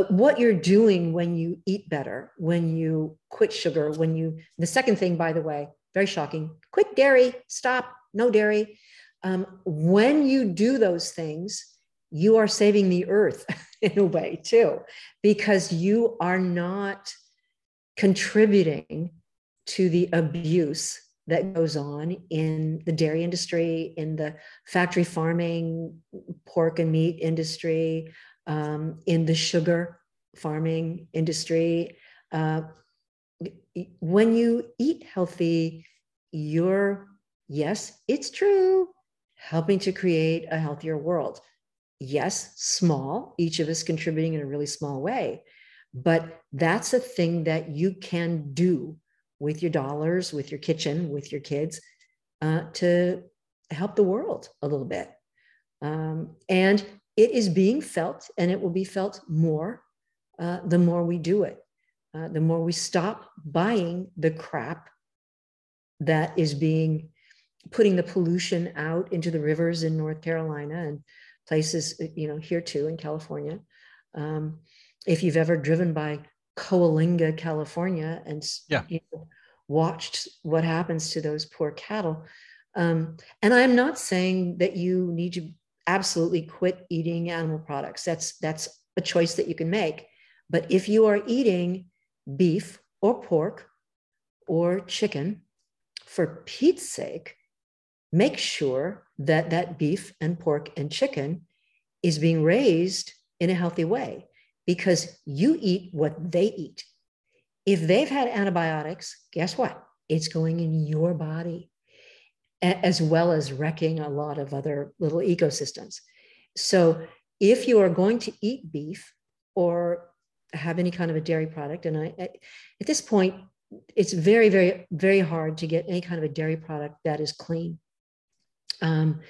what you're doing when you eat better, when you quit sugar, when you, the second thing, by the way, very shocking, quit dairy, stop, no dairy. Um, when you do those things, you are saving the earth in a way too, because you are not contributing to the abuse that goes on in the dairy industry, in the factory farming, pork and meat industry, um, in the sugar farming industry. Uh, when you eat healthy, you're, yes, it's true, helping to create a healthier world. Yes, small, each of us contributing in a really small way, but that's a thing that you can do with your dollars, with your kitchen, with your kids uh, to help the world a little bit. Um, and it is being felt and it will be felt more uh, the more we do it, uh, the more we stop buying the crap that is being putting the pollution out into the rivers in North Carolina and places, you know, here too in California. Um, if you've ever driven by Coalinga, California, and yeah. you know, watched what happens to those poor cattle. Um, and I'm not saying that you need to absolutely quit eating animal products. That's that's a choice that you can make. But if you are eating beef or pork or chicken, for Pete's sake, make sure that that beef and pork and chicken is being raised in a healthy way because you eat what they eat. If they've had antibiotics, guess what? It's going in your body as well as wrecking a lot of other little ecosystems. So if you are going to eat beef or have any kind of a dairy product, and I, at this point, it's very, very, very hard to get any kind of a dairy product that is clean. Um,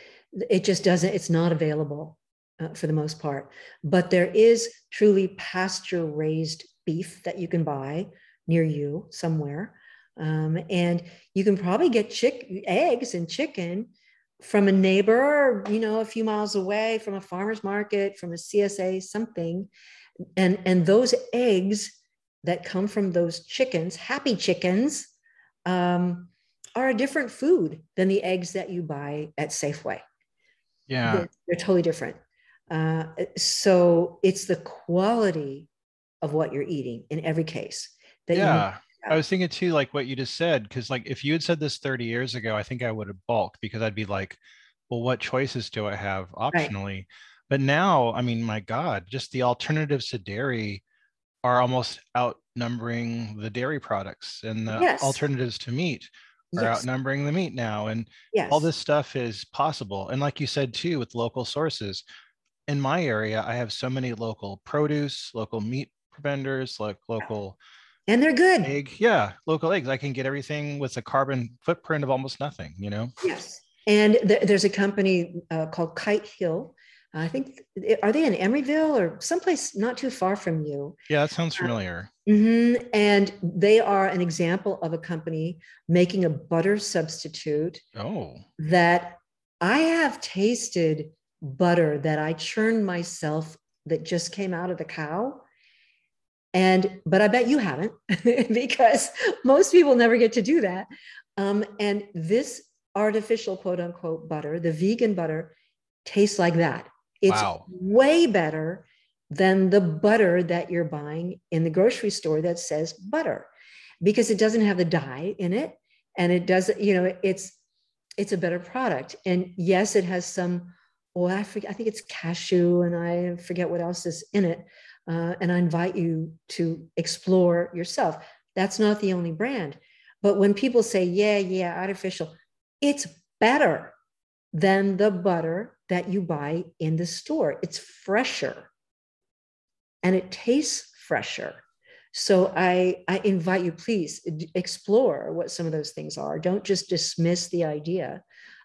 it just doesn't, it's not available uh, for the most part. But there is truly pasture raised beef that you can buy near you somewhere. Um, and you can probably get chick eggs and chicken from a neighbor, you know, a few miles away from a farmer's market, from a CSA, something. And, and those eggs that come from those chickens, happy chickens, um, are a different food than the eggs that you buy at Safeway. Yeah. They're, they're totally different. Uh, so it's the quality of what you're eating in every case. That yeah. I was thinking too, like what you just said, because like if you had said this 30 years ago, I think I would have balked because I'd be like, well, what choices do I have optionally? Right. But now, I mean, my God, just the alternatives to dairy are almost outnumbering the dairy products and the yes. alternatives to meat are yes. outnumbering the meat now. And yes. all this stuff is possible. And like you said too, with local sources, in my area, I have so many local produce, local meat vendors, like local and they're good. Egg yeah local eggs. I can get everything with a carbon footprint of almost nothing you know? Yes. And th- there's a company uh, called kite hill. I think are they in emeryville or someplace not too far from you? Yeah that sounds uh, familiar. uh, mm-hmm. and they are an example of a company making a butter substitute oh. that i have tasted butter that i churned myself that just came out of the cow and, but I bet you haven't because most people never get to do that. Um, and this artificial quote unquote butter, the vegan butter, tastes like that. It's wow. way better than the butter that you're buying in the grocery store that says butter because it doesn't have the dye in it and it doesn't you know it's it's a better product and yes it has some well i forget i think it's cashew and i forget what else is in it uh, and I invite you to explore yourself. That's not the only brand. But when people say, yeah, yeah, artificial, it's better than the butter that you buy in the store. It's fresher and it tastes fresher. So I, I invite you, please explore what some of those things are. Don't just dismiss the idea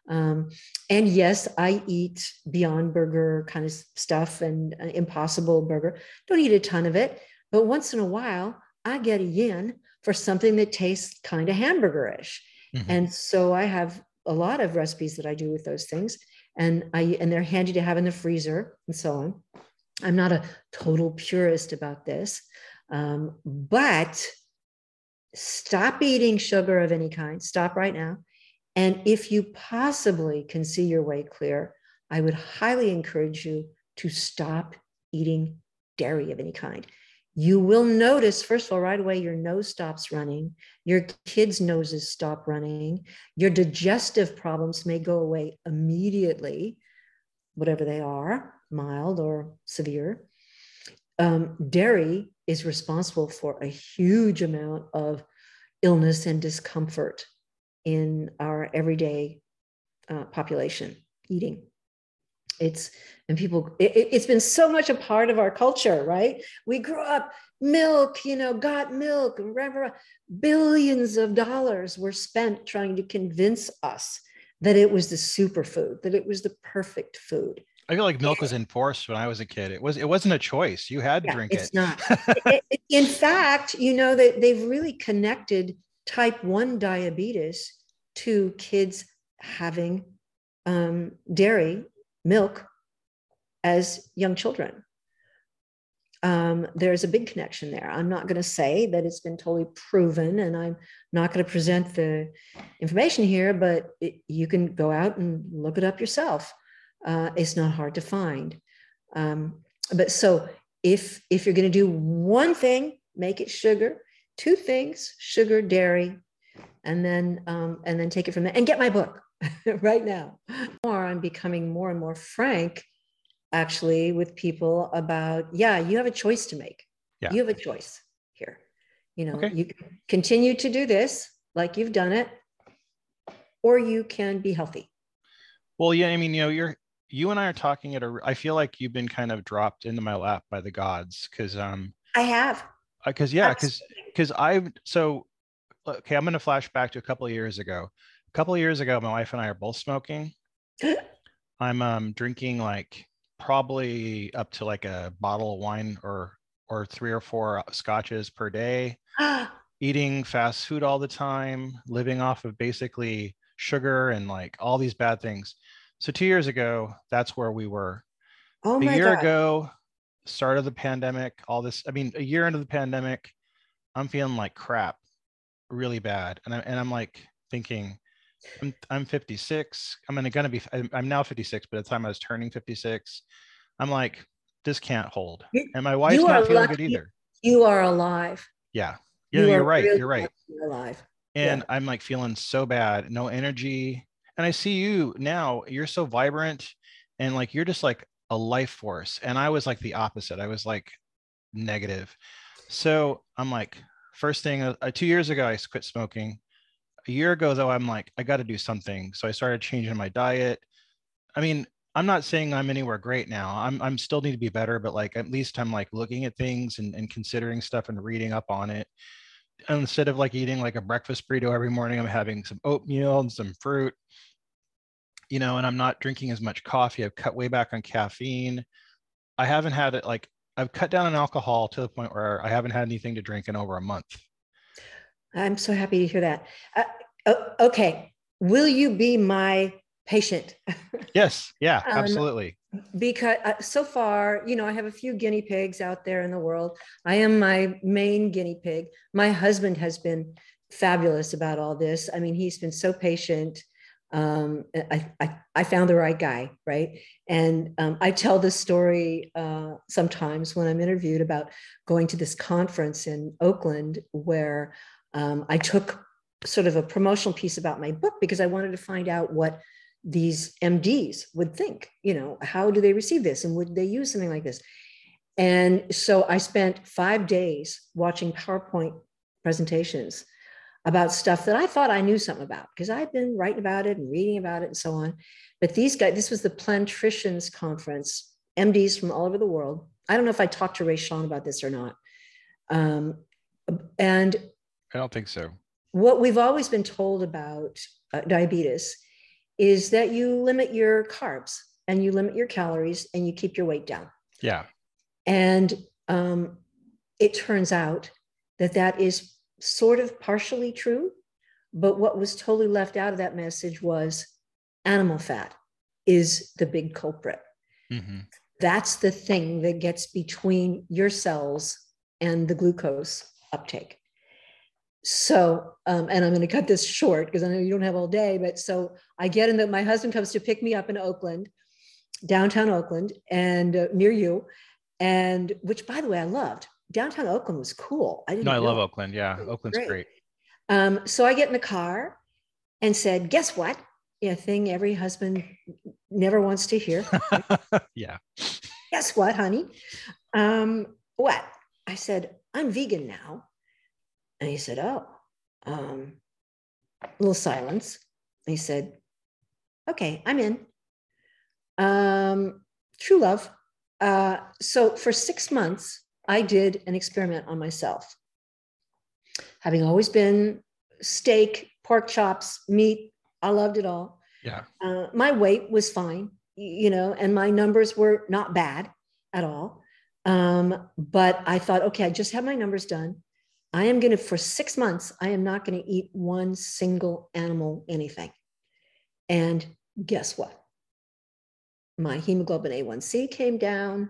um, and yes, I eat Beyond Burger kind of stuff and uh, Impossible Burger. Don't eat a ton of it, but once in a while, I get a yin for something that tastes kind of hamburgerish. Mm-hmm. And so I have a lot of recipes that I do with those things, and I and they're handy to have in the freezer and so on. I'm not a total purist about this, um, but stop eating sugar of any kind. Stop right now. And if you possibly can see your way clear, I would highly encourage you to stop eating dairy of any kind. You will notice, first of all, right away, your nose stops running, your kids' noses stop running, your digestive problems may go away immediately, whatever they are, mild or severe. Um, dairy is responsible for a huge amount of illness and discomfort in our everyday uh, population eating it's and people it, has been so much a part of our culture right we grew up milk you know got milk billions of dollars were spent trying to convince us that it was the superfood that it was the perfect food I feel like milk was enforced when I was a kid. It was it wasn't a choice. You had to yeah, drink it's it. not. In fact, you know that they've really connected type 1 diabetes to kids having um, dairy milk as young children. Um, there's a big connection there. I'm not going to say that it's been totally proven, and I'm not going to present the information here, but it, you can go out and look it up yourself. Uh, it's not hard to find. Um, but so if if you're going to do one thing, make it sugar. Two things: sugar, dairy, and then um, and then take it from there. And get my book. right now. More, I'm becoming more and more frank actually with people about, yeah, you have a choice to make. Yeah. You have a choice here. You know, okay. you continue to do this like you've done it, or you can be healthy. Well, yeah, I mean, you know, you're you and I are talking at a I feel like you've been kind of dropped into my lap by the gods because um I have. Because uh, yeah, because because I've so okay, I'm gonna flash back to a couple of years ago a couple of years ago, my wife and I are both smoking. I'm um, drinking like probably up to like a bottle of wine or or three or four scotches per day. eating fast food all the time, living off of basically sugar and like all these bad things. So two years ago, that's where we were. Oh a year God. ago, start of the pandemic, all this. I mean, a year into the pandemic, I'm feeling like crap, really bad, and I'm and I'm like thinking, I'm, I'm 56. I'm gonna, gonna be, I'm now 56, but at the time I was turning 56, I'm like, this can't hold. And my wife's not feeling lucky. good either. You are alive. Yeah. you you're right. Really you're right. You're alive. And yeah. I'm like feeling so bad, no energy. And I see you now, you're so vibrant and like you're just like a life force. And I was like the opposite. I was like negative. So I'm like, first thing, uh, two years ago, I quit smoking a year ago though i'm like i got to do something so i started changing my diet i mean i'm not saying i'm anywhere great now i'm i'm still need to be better but like at least i'm like looking at things and, and considering stuff and reading up on it and instead of like eating like a breakfast burrito every morning i'm having some oatmeal and some fruit you know and i'm not drinking as much coffee i've cut way back on caffeine i haven't had it like i've cut down on alcohol to the point where i haven't had anything to drink in over a month I'm so happy to hear that. Uh, okay. Will you be my patient? yes. Yeah, um, absolutely. Because uh, so far, you know, I have a few guinea pigs out there in the world. I am my main guinea pig. My husband has been fabulous about all this. I mean, he's been so patient. Um, I, I, I, found the right guy, right? And um, I tell this story uh, sometimes when I'm interviewed about going to this conference in Oakland where um, I took sort of a promotional piece about my book because I wanted to find out what these MDs would think. You know, how do they receive this and would they use something like this? And so I spent five days watching PowerPoint presentations about stuff that I thought I knew something about because I've been writing about it and reading about it and so on. But these guys, this was the Plantricians Conference, MDs from all over the world. I don't know if I talked to Ray Sean about this or not. Um, and I don't think so. What we've always been told about uh, diabetes is that you limit your carbs and you limit your calories and you keep your weight down. Yeah. And um, it turns out that that is sort of partially true. But what was totally left out of that message was animal fat is the big culprit. Mm-hmm. That's the thing that gets between your cells and the glucose uptake. So, um, and I'm going to cut this short because I know you don't have all day, but so I get in that my husband comes to pick me up in Oakland, downtown Oakland, and uh, near you, and which, by the way, I loved. Downtown Oakland was cool. I didn't. No, I love Oakland. Yeah, Oakland's great. great. Um, so I get in the car and said, "Guess what? Yeah, thing every husband never wants to hear. yeah. Guess what, honey? Um, what? I said, I'm vegan now. And he said, Oh, um, a little silence. And he said, Okay, I'm in. Um, true love. Uh, so for six months, I did an experiment on myself. Having always been steak, pork chops, meat, I loved it all. Yeah. Uh, my weight was fine, you know, and my numbers were not bad at all. Um, but I thought, okay, I just have my numbers done. I am going to, for six months, I am not going to eat one single animal anything. And guess what? My hemoglobin A1C came down,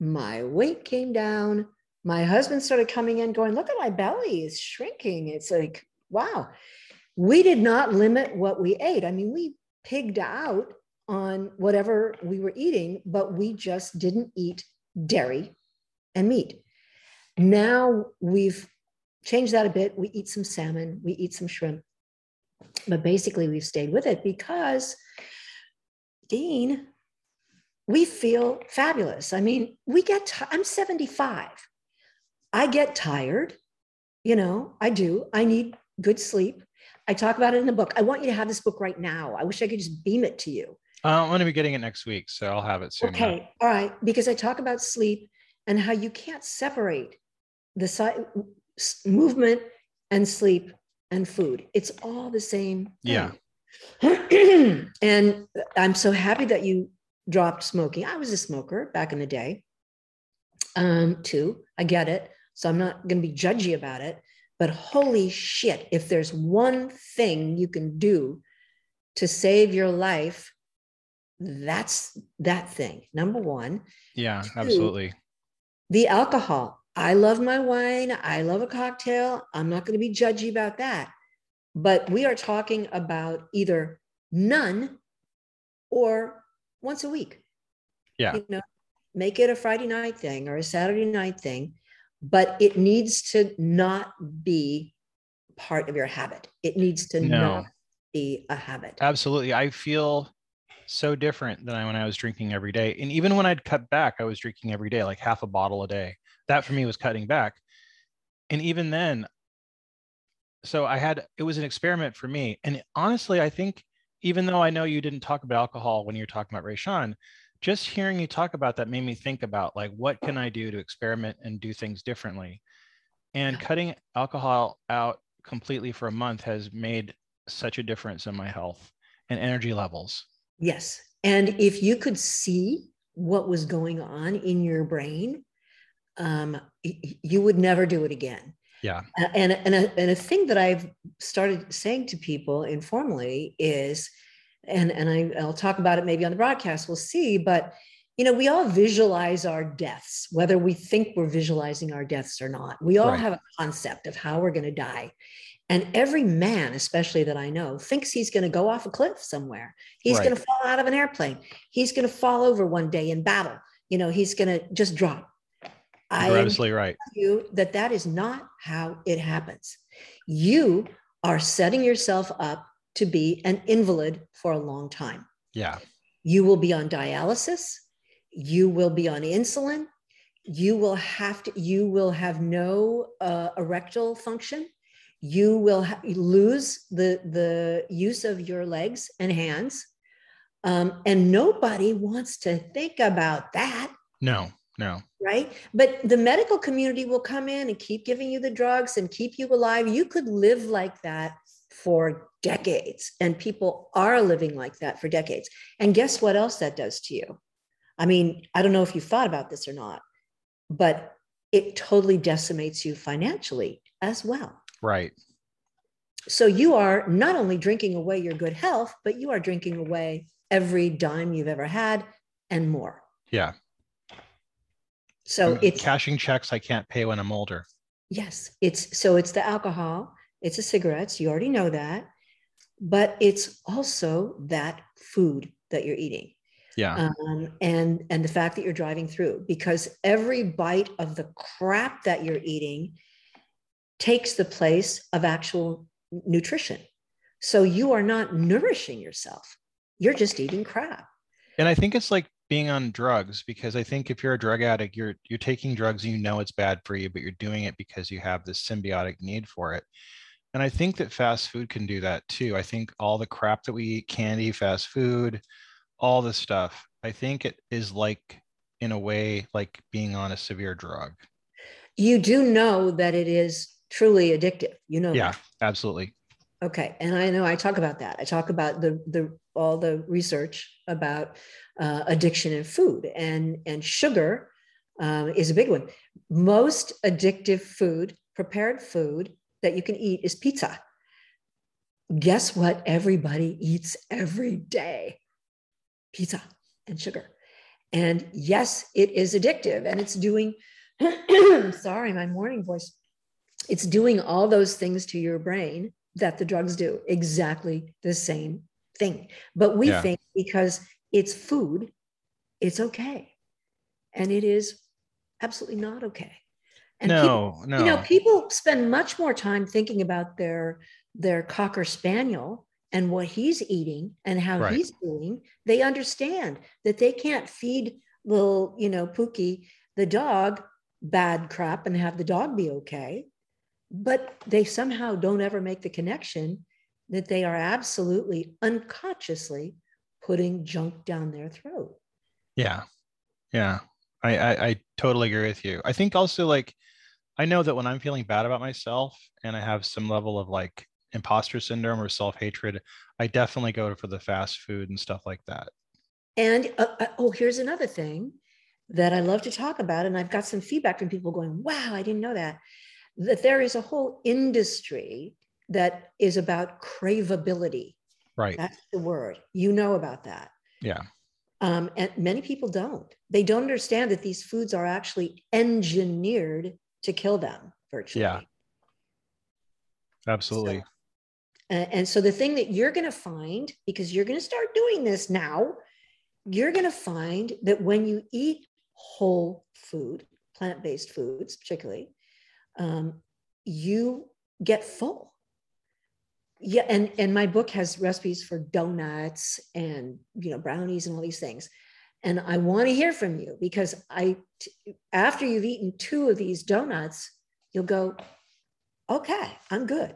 my weight came down. My husband started coming in going, Look at my belly, it's shrinking. It's like, wow. We did not limit what we ate. I mean, we pigged out on whatever we were eating, but we just didn't eat dairy and meat. Now we've changed that a bit. We eat some salmon, we eat some shrimp, but basically we've stayed with it because, Dean, we feel fabulous. I mean, we get, t- I'm 75. I get tired, you know, I do. I need good sleep. I talk about it in the book. I want you to have this book right now. I wish I could just beam it to you. Uh, I'm going to be getting it next week, so I'll have it soon. Okay, all right, because I talk about sleep and how you can't separate the si- movement and sleep and food. It's all the same. Thing. Yeah. and I'm so happy that you dropped smoking. I was a smoker back in the day, um, too. I get it. So I'm not going to be judgy about it. But holy shit, if there's one thing you can do to save your life, that's that thing. Number one. Yeah, Two, absolutely. The alcohol. I love my wine. I love a cocktail. I'm not going to be judgy about that. But we are talking about either none or once a week. Yeah. You know, make it a Friday night thing or a Saturday night thing but it needs to not be part of your habit. It needs to no. not be a habit. Absolutely. I feel so different than I, when I was drinking every day. And even when I'd cut back, I was drinking every day, like half a bottle a day. That for me was cutting back. And even then, so I had, it was an experiment for me. And honestly, I think even though I know you didn't talk about alcohol when you were talking about Rayshawn, just hearing you talk about that made me think about like what can I do to experiment and do things differently. And cutting alcohol out completely for a month has made such a difference in my health and energy levels. Yes. And if you could see what was going on in your brain, um, you would never do it again. Yeah. And, and, a, and a thing that I've started saying to people informally is and and I, I'll talk about it maybe on the broadcast. We'll see, but you know, we all visualize our deaths, whether we think we're visualizing our deaths or not. We all right. have a concept of how we're going to die. And every man, especially that I know, thinks he's going to go off a cliff somewhere. He's right. going to fall out of an airplane. He's going to fall over one day in battle. You know, he's going to just drop. You're absolutely right. You that that is not how it happens. You are setting yourself up to be an invalid for a long time. Yeah. You will be on dialysis. You will be on insulin. You will have to, you will have no uh, erectile function. You will ha- lose the, the use of your legs and hands. Um, and nobody wants to think about that. No, no. Right. But the medical community will come in and keep giving you the drugs and keep you alive. You could live like that for decades. And people are living like that for decades. And guess what else that does to you? I mean, I don't know if you thought about this or not, but it totally decimates you financially as well. Right. So you are not only drinking away your good health, but you are drinking away every dime you've ever had and more. Yeah. So I'm it's cashing checks I can't pay when I'm older. Yes, it's so it's the alcohol, it's the cigarettes, you already know that, but it's also that food that you're eating. Yeah. Um, and and the fact that you're driving through because every bite of the crap that you're eating takes the place of actual nutrition. So you are not nourishing yourself. You're just eating crap. And I think it's like being on drugs because I think if you're a drug addict, you're you're taking drugs you know it's bad for you, but you're doing it because you have this symbiotic need for it. And I think that fast food can do that too. I think all the crap that we eat, candy, fast food, all this stuff, I think it is like in a way like being on a severe drug. You do know that it is truly addictive. You know Yeah, that. absolutely. Okay, and I know I talk about that. I talk about the the all the research about uh, addiction and food and and sugar um, is a big one. Most addictive food, prepared food that you can eat is pizza. Guess what? Everybody eats every day pizza and sugar. And yes, it is addictive, and it's doing. sorry, my morning voice. It's doing all those things to your brain that the drugs do exactly the same thing. But we Yeah. think because it's food, it's okay. And it is absolutely not okay. And people, no, no. you know, people spend much more time thinking about their their cocker spaniel and what he's eating and how Right. he's doing. They understand that they can't feed little, you know, Pookie, the dog, bad crap and have the dog be okay but they somehow don't ever make the connection that they are absolutely unconsciously putting junk down their throat. Yeah. Yeah. I, I, I totally agree with you. I think also like I know that when I'm feeling bad about myself and I have some level of like imposter syndrome or self-hatred, I definitely go for the fast food and stuff like that. And uh, uh, oh, here's another thing that I love to talk about. And I've got some feedback from people going, wow, I didn't know that. That there is a whole industry that is about craveability. Right. That's the word. You know about that. Yeah. Um, and many people don't. They don't understand that these foods are actually engineered to kill them virtually. Yeah. Absolutely. Uh, and so the thing that you're going to find, because you're going to start doing this now, you're going to find that when you eat whole food, plant based foods, particularly, um, you get full. Yeah, and and my book has recipes for donuts and you know brownies and all these things, and I want to hear from you because I, after you've eaten two of these donuts, you'll go, okay, I'm good.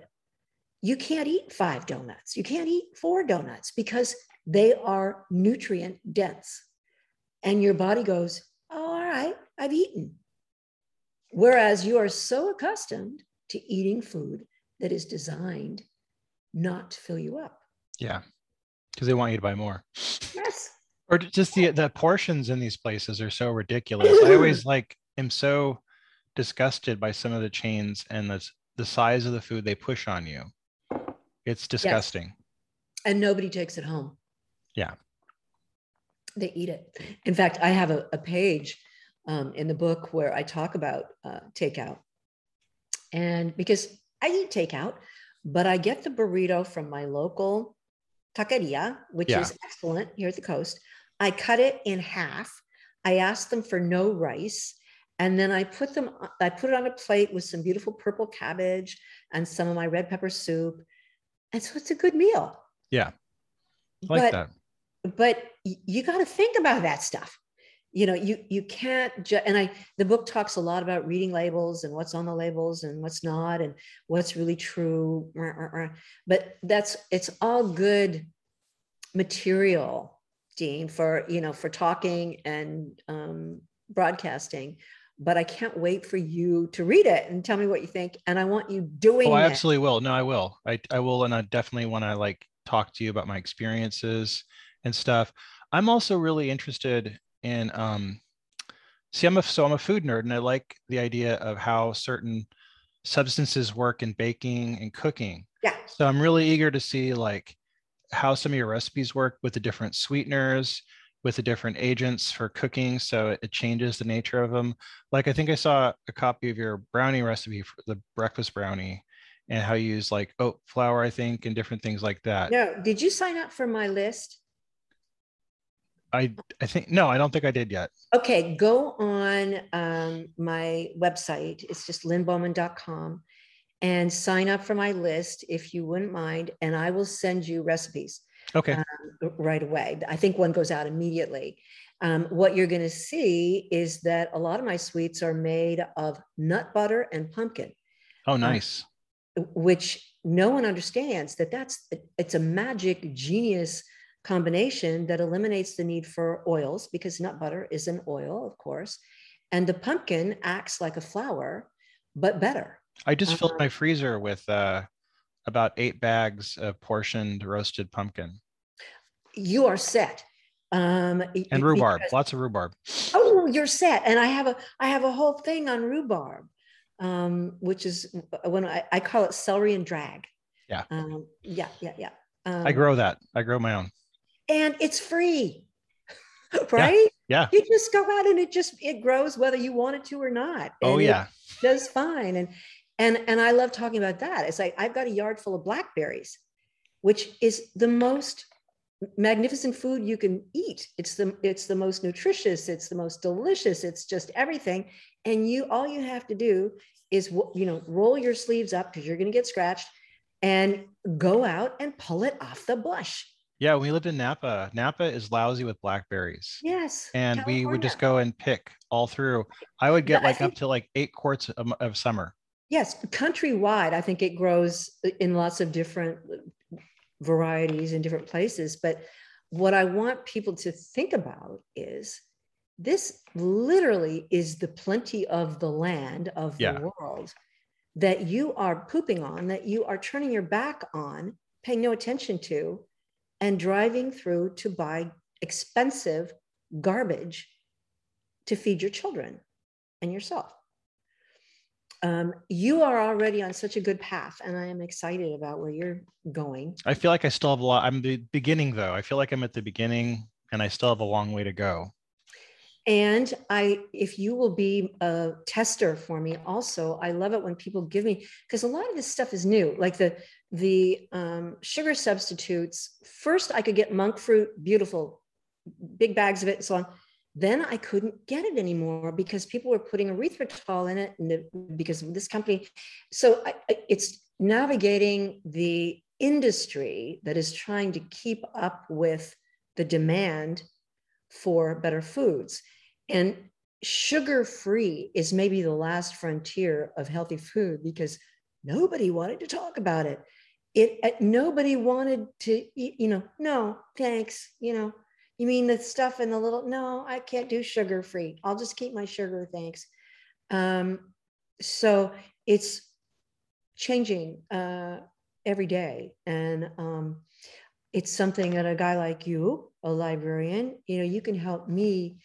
You can't eat five donuts. You can't eat four donuts because they are nutrient dense, and your body goes, oh, all right, I've eaten. Whereas you are so accustomed to eating food that is designed not to fill you up. Yeah. Because they want you to buy more. Yes. Or just the the portions in these places are so ridiculous. I always like am so disgusted by some of the chains and the the size of the food they push on you. It's disgusting. And nobody takes it home. Yeah. They eat it. In fact, I have a, a page um, in the book where I talk about uh, takeout. And because I eat takeout, but I get the burrito from my local taqueria, which Yeah. is excellent here at the coast. I cut it in half. I ask them for no rice. And then I put them, I put it on a plate with some beautiful purple cabbage and some of my red pepper soup. And so it's a good meal. Yeah. I like but that. but you got to think about that stuff you know you you can't ju- and i the book talks a lot about reading labels and what's on the labels and what's not and what's really true but that's it's all good material dean for you know for talking and um, broadcasting but i can't wait for you to read it and tell me what you think and i want you doing Oh, I it. absolutely will. No, I will. I, I will. And I definitely want to like talk to you about my experiences and stuff. I'm also really interested in, um, see, I'm a, so I'm a food nerd and I like the idea of how certain substances work in baking and cooking. yeah. So I'm really eager to see like how some of your recipes work with the different sweeteners, with the different agents for cooking so it changes the nature of them like i think i saw a copy of your brownie recipe for the breakfast brownie and how you use like oat flour i think and different things like that. No did you sign up for my list i i think no i don't think i did yet. Okay go on um, my website. It's just lynnebowman.com and sign up for my list if you wouldn't mind and i will send you recipes okay. um, right away. I think one goes out immediately. Um, what you're going to see is that a lot of my sweets are made of nut butter and pumpkin. Oh nice. um, which no one understands that that's it's a magic genius combination that eliminates the need for oils because nut butter is an oil of course and the pumpkin acts like a flour but better I just filled my uh-huh. freezer with uh, about eight bags of portioned roasted pumpkin. You are set. Um, and rhubarb, because, lots of rhubarb. Oh, you're set. And I have a I have a whole thing on rhubarb, um, which is when I, I call it celery and drag. Yeah. Um, yeah, yeah, yeah. Um, I grow that. I grow my own. And it's free. right? Yeah, yeah. You just go out and it just it grows whether you want it to or not. Oh, and oh yeah. does fine. And and and i love talking about that it's like i've got a yard full of blackberries which is the most magnificent food you can eat it's the it's the most nutritious it's the most delicious it's just everything and you all you have to do is you know roll your sleeves up because you're going to get scratched and go out and pull it off the bush yeah we lived in napa napa is lousy with blackberries yes and California. we would just go and pick all through i would get yeah, like think, up to like eight quarts of, of summer Yes, countrywide, I think it grows in lots of different uh, varieties in different places. But what I want people to think about is this literally is the plenty of the land of the world that you are pooping on, that you are turning your back on, paying no attention to, and driving through to buy expensive garbage to feed your children and yourself. Um, you are already on such a good path and i am excited about where you're going. I feel like i still have a lot i'm the beginning though. I feel like i'm at the beginning and i still have a long way to go and i if you will be a tester for me also i love it when people give me because a lot of this stuff is new like the the um, sugar substitutes first i could get monk fruit beautiful big bags of it and so on then I couldn't get it anymore because people were putting erythritol in it and because of this company. So I, it's navigating the industry that is trying to keep up with the demand for better foods. And sugar free is maybe the last frontier of healthy food because nobody wanted to talk about it. It nobody wanted to, eat, you know, no, thanks, you know, you mean the stuff in the little? No, I can't do sugar free. I'll just keep my sugar, thanks. Um, so it's changing uh, every day, and um, it's something that a guy like you, a librarian, you know, you can help me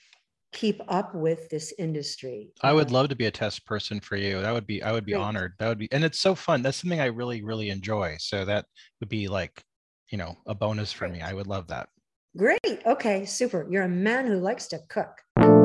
keep up with this industry. I would love to be a test person for you. That would be I would be Great. honored. That would be and it's so fun. That's something I really really enjoy. So that would be like, you know, a bonus for Great. me. I would love that. Great. Okay, super. You're a man who likes to cook.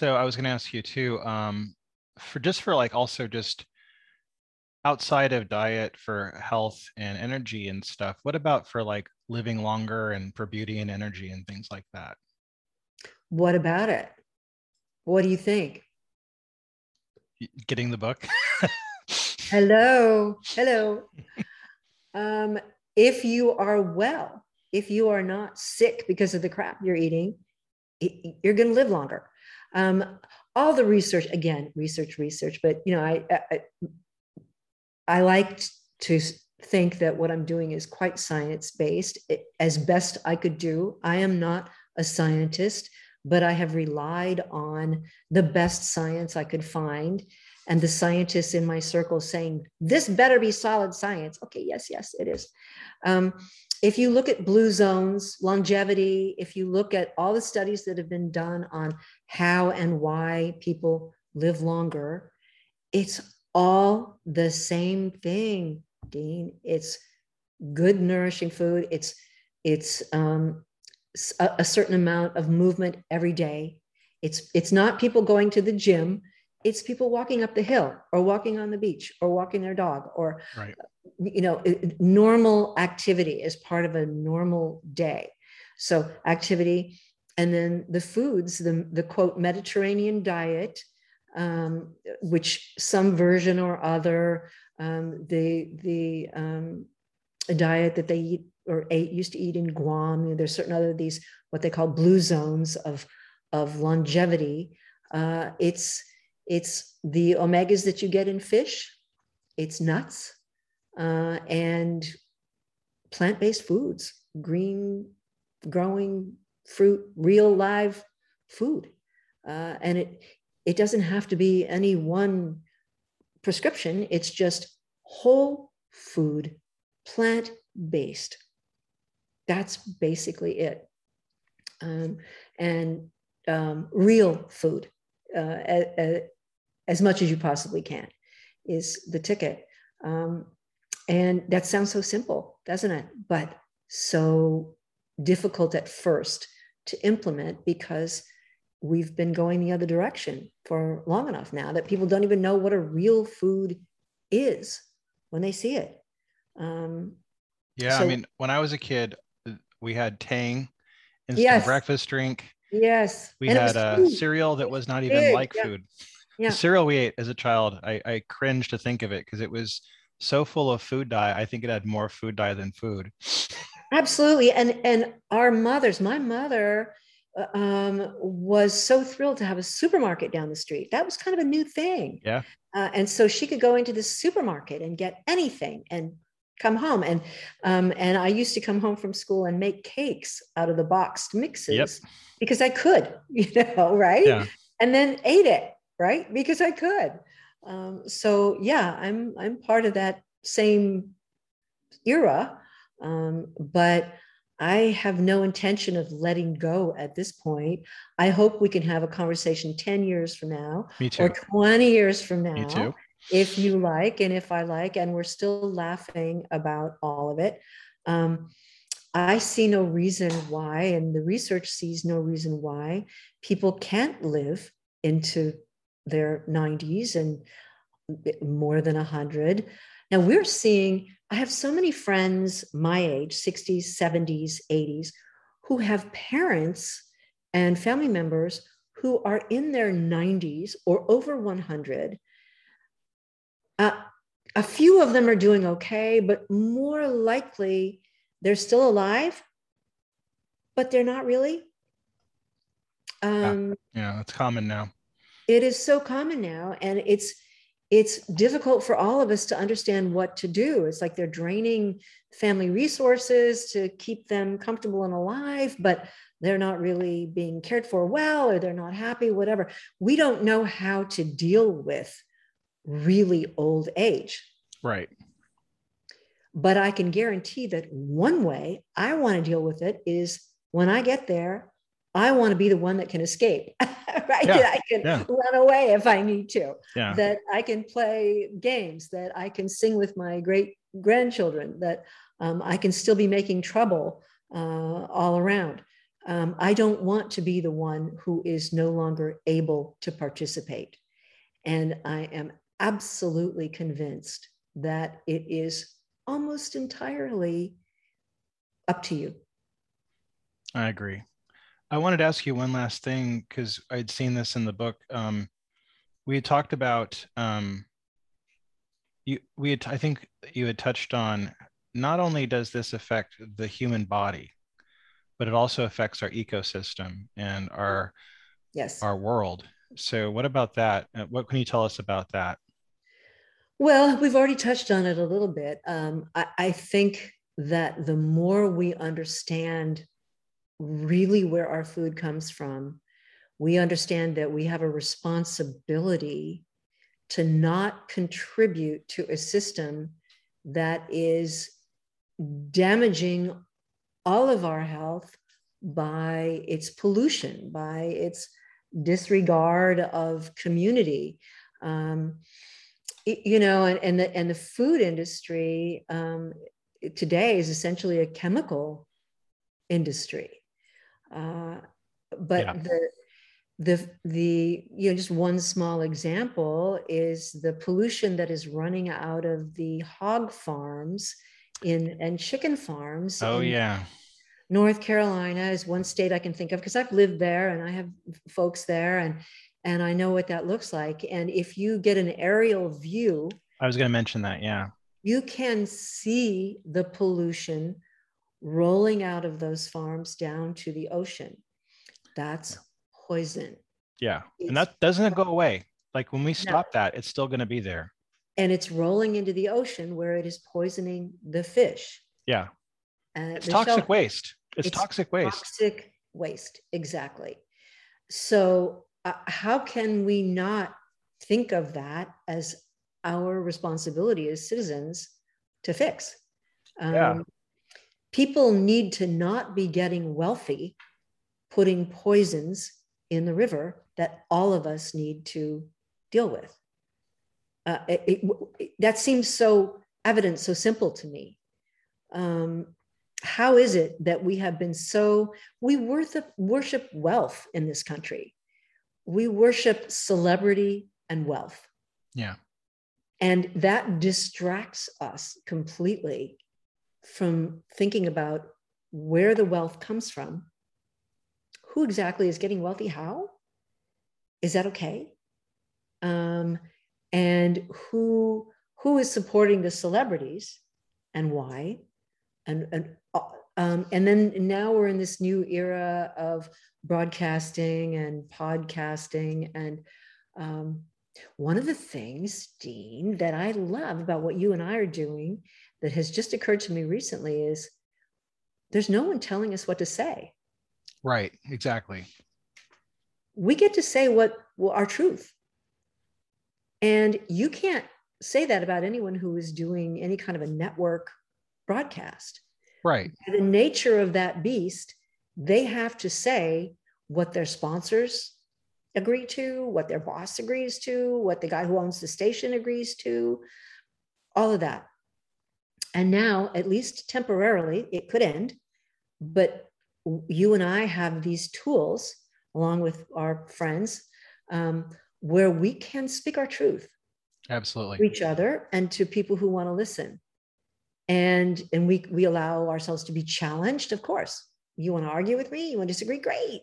So I was going to ask you too, um, for just for like also just outside of diet for health and energy and stuff, what about for like living longer and for beauty and energy and things like that? What about it? What do you think? Getting the book. hello, hello. Um, if you are well, if you are not sick because of the crap you're eating, you're going to live longer. Um, all the research again, research, research. But you know, I I, I like to think that what I'm doing is quite science based as best I could do. I am not a scientist, but I have relied on the best science I could find and the scientists in my circle saying, this better be solid science. Okay, yes, yes, it is. Um, if you look at blue zones, longevity, if you look at all the studies that have been done on how and why people live longer, it's all the same thing, Dean. It's good, nourishing food. It's it's um, a, a certain amount of movement every day. It's it's not people going to the gym it's people walking up the hill or walking on the beach or walking their dog or right. you know normal activity is part of a normal day so activity and then the foods the, the quote mediterranean diet um, which some version or other um, the the um, diet that they eat or ate used to eat in guam you know, there's certain other these what they call blue zones of of longevity. Uh, it's it's the omegas that you get in fish, it's nuts, uh, and plant based foods, green growing fruit, real live food. Uh, and it, it doesn't have to be any one prescription, it's just whole food, plant based. That's basically it. Um, and um, real food. Uh, as much as you possibly can is the ticket. Um, and that sounds so simple, doesn't it? But so difficult at first to implement because we've been going the other direction for long enough now that people don't even know what a real food is when they see it. Um, yeah, so, I mean, when I was a kid, we had Tang instant yes. breakfast drink. Yes, we and had a cereal that was not even like yeah. food yeah. the cereal we ate as a child, I, I cringe to think of it because it was so full of food dye. I think it had more food dye than food. Absolutely. And and our mothers, my mother uh, um, was so thrilled to have a supermarket down the street. That was kind of a new thing. Yeah. Uh, and so she could go into the supermarket and get anything and come home. And um, and I used to come home from school and make cakes out of the boxed mixes yep. because I could, you know, right? Yeah. And then ate it right? Because I could. Um, so yeah, I'm I'm part of that same era, um, but I have no intention of letting go at this point. I hope we can have a conversation 10 years from now or 20 years from now, if you like, and if I like, and we're still laughing about all of it. Um, I see no reason why, and the research sees no reason why people can't live into their 90s and more than 100. Now we're seeing, I have so many friends my age, 60s, 70s, 80s, who have parents and family members who are in their 90s or over 100. Uh, a few of them are doing okay, but more likely they're still alive, but they're not really. Um, yeah, yeah, it's common now it is so common now and it's it's difficult for all of us to understand what to do. It's like they're draining family resources to keep them comfortable and alive but they're not really being cared for well or they're not happy whatever. We don't know how to deal with really old age. Right. But i can guarantee that one way i want to deal with it is when i get there I want to be the one that can escape, right? Yeah, that I can yeah. run away if I need to. Yeah. That I can play games, that I can sing with my great grandchildren, that um, I can still be making trouble uh, all around. Um, I don't want to be the one who is no longer able to participate. And I am absolutely convinced that it is almost entirely up to you. I agree. I wanted to ask you one last thing because I'd seen this in the book. Um, we had talked about um, you. We had, I think, you had touched on not only does this affect the human body, but it also affects our ecosystem and our yes our world. So, what about that? Uh, what can you tell us about that? Well, we've already touched on it a little bit. Um, I, I think that the more we understand really where our food comes from, we understand that we have a responsibility to not contribute to a system that is damaging all of our health by its pollution, by its disregard of community. Um, you know, and, and, the, and the food industry um, today is essentially a chemical industry. Uh, but yeah. the, the, the, you know, just one small example is the pollution that is running out of the hog farms in and chicken farms. Oh, yeah. North Carolina is one state I can think of because I've lived there and I have folks there and and I know what that looks like. And if you get an aerial view, I was going to mention that, yeah. You can see the pollution rolling out of those farms down to the ocean. That's poison. Yeah. It's, and that doesn't it go away. Like when we stop no. that, it's still going to be there. And it's rolling into the ocean where it is poisoning the fish. Yeah. Uh, it's toxic waste. It's, it's, toxic waste. Toxic waste, exactly. So, uh, how can we not think of that as our responsibility as citizens to fix? Um, yeah. People need to not be getting wealthy, putting poisons in the river that all of us need to deal with. Uh, it, it, that seems so evident, so simple to me. Um, how is it that we have been so we worship wealth in this country we worship celebrity and wealth yeah and that distracts us completely from thinking about where the wealth comes from. Who exactly is getting wealthy? How? Is that okay? Um, and who who is supporting the celebrities and why? And, and um, and then now we're in this new era of broadcasting and podcasting. And um, one of the things, Dean, that I love about what you and I are doing that has just occurred to me recently is there's no one telling us what to say. Right, exactly. We get to say what well, our truth. And you can't say that about anyone who is doing any kind of a network broadcast. Right. By the nature of that beast, they have to say what their sponsors agree to, what their boss agrees to, what the guy who owns the station agrees to, all of that. And now, at least temporarily, it could end, but you and I have these tools along with our friends um, where we can speak our truth. Absolutely. To each other and to people who want to listen. And and we we allow ourselves to be challenged of course. You want to argue with me? You want to disagree? Great.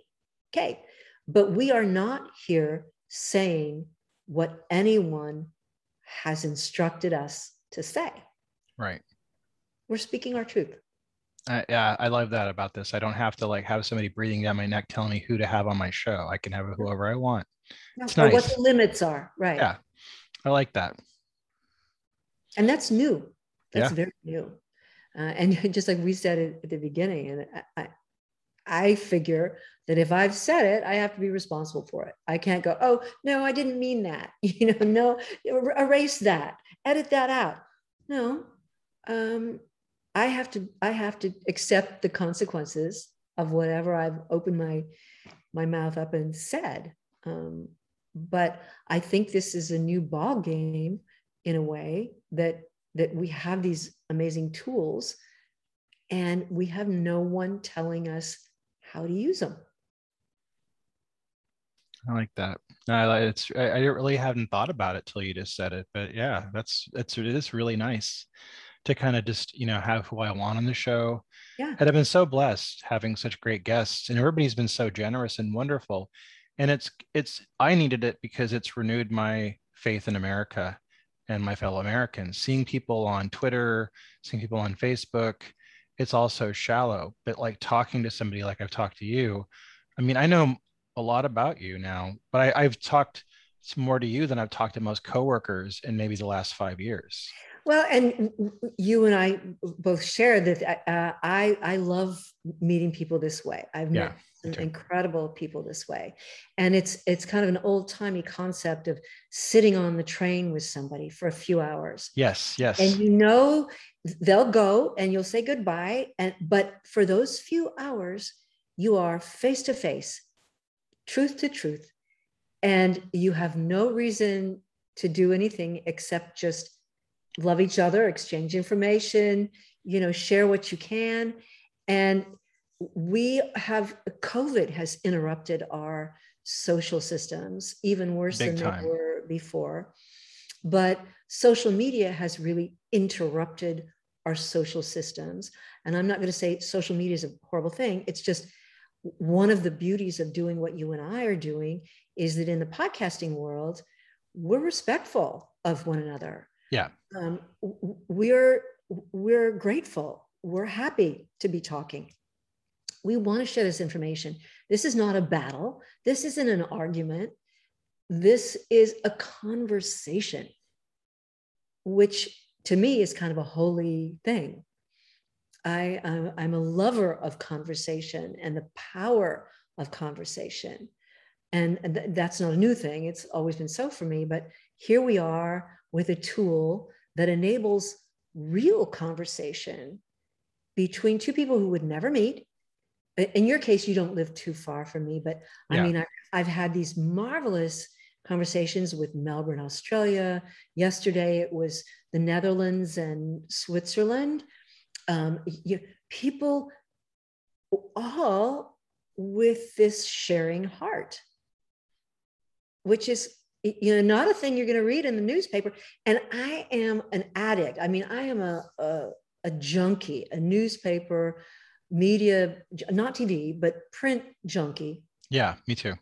Okay. But we are not here saying what anyone has instructed us to say. Right we're speaking our truth uh, yeah i love that about this i don't have to like have somebody breathing down my neck telling me who to have on my show i can have whoever i want it's nice. what the limits are right yeah i like that and that's new that's yeah. very new. Uh, and just like we said it at the beginning, and I, I figure that if I've said it, I have to be responsible for it. I can't go, oh, no, I didn't mean that. You know, no, erase that, edit that out. No, um, I have to, I have to accept the consequences of whatever I've opened my, my mouth up and said. Um, but I think this is a new ball game in a way that that we have these amazing tools and we have no one telling us how to use them. I like that. I it's I, I really haven't thought about it till you just said it, but yeah, that's it's it is really nice to kind of just you know have who I want on the show. Yeah, and I've been so blessed having such great guests, and everybody's been so generous and wonderful. And it's it's I needed it because it's renewed my faith in America and my fellow Americans. Seeing people on Twitter, seeing people on Facebook, it's also shallow. But like talking to somebody like I've talked to you, I mean, I know a lot about you now, but I, I've talked more to you than I've talked to most coworkers in maybe the last five years. Well, and you and I both share that uh, I I love meeting people this way. I've yeah, met some incredible people this way, and it's it's kind of an old timey concept of sitting on the train with somebody for a few hours. Yes, yes. And you know they'll go, and you'll say goodbye, and but for those few hours, you are face to face, truth to truth, and you have no reason to do anything except just love each other, exchange information, you know, share what you can. And we have COVID has interrupted our social systems even worse Big than time. they were before. But social media has really interrupted our social systems. And I'm not going to say social media is a horrible thing. It's just one of the beauties of doing what you and I are doing is that in the podcasting world, we're respectful of one another. Yeah. Um, we're we're grateful. We're happy to be talking. We want to share this information. This is not a battle. This isn't an argument. This is a conversation, which to me is kind of a holy thing. I, I'm a lover of conversation and the power of conversation. And that's not a new thing. It's always been so for me. But here we are with a tool that enables real conversation between two people who would never meet. In your case, you don't live too far from me, but yeah. I mean, I, I've had these marvelous conversations with Melbourne, Australia. Yesterday, it was the Netherlands and Switzerland. Um, you, people all with this sharing heart, which is you know not a thing you're going to read in the newspaper. And i am an addict. I mean i am a, a, a junkie a newspaper media not tv but print junkie. Yeah me too.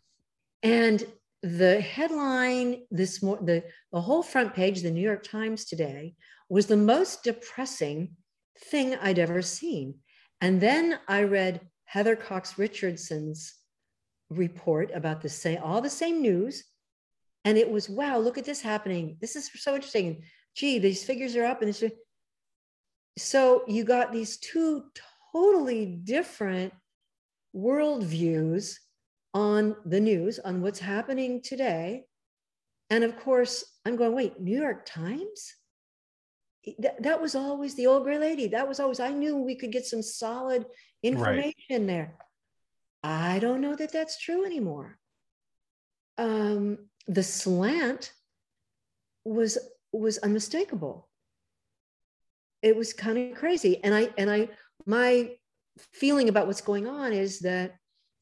And the headline this more the, the whole front page the new york times today was the most depressing thing i'd ever seen. And then i read heather cox richardson's report about the same all the same news and it was wow look at this happening. This is so interesting. Gee these figures are up and this so you got these two totally different worldviews on the news on what's happening today. And of course i'm going wait new york times? That, that was always the old gray lady. That was always i knew we could get some solid information right. there. I don't know that that's true anymore. Um, the slant was was unmistakable. It was kind of crazy. And i and i my feeling about what's going on is that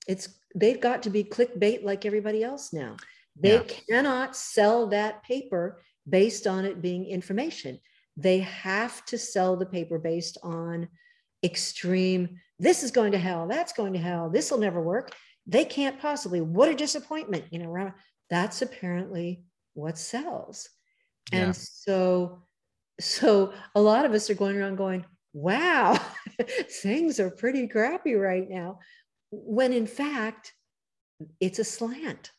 it's they've got to be clickbait like everybody else now. They yeah. cannot sell that paper based on it being information. They have to sell the paper based on extreme this is going to hell that's going to hell this will never work. They can't possibly what a disappointment you know that's apparently what sells. Yeah. And so, so a lot of us are going around going, wow, things are pretty crappy right now. When in fact, it's a slant.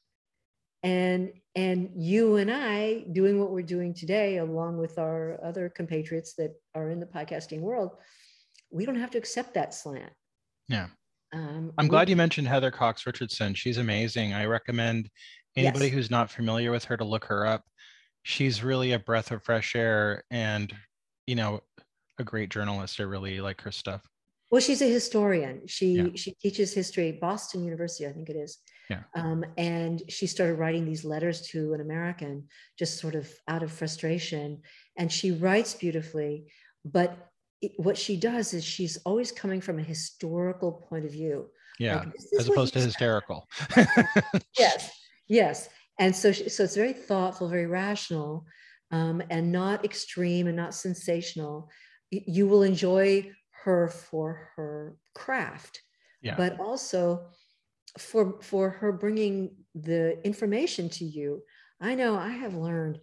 And and you and I doing what we're doing today, along with our other compatriots that are in the podcasting world, we don't have to accept that slant. Yeah. Um, I'm glad you mentioned Heather Cox Richardson. She's amazing. I recommend anybody yes. who's not familiar with her to look her up. She's really a breath of fresh air and, you know, a great journalist. I really like her stuff. Well, she's a historian. She yeah. she teaches history at Boston University, I think it is. Yeah. Um, and she started writing these letters to an American, just sort of out of frustration. And she writes beautifully, but it, what she does is she's always coming from a historical point of view. Yeah, like, as opposed to hysterical. yes, Yes. And so, she, so it's very thoughtful, very rational, um, and not extreme and not sensational. You will enjoy her for her craft, yeah. but also for for her bringing the information to you. I know I have learned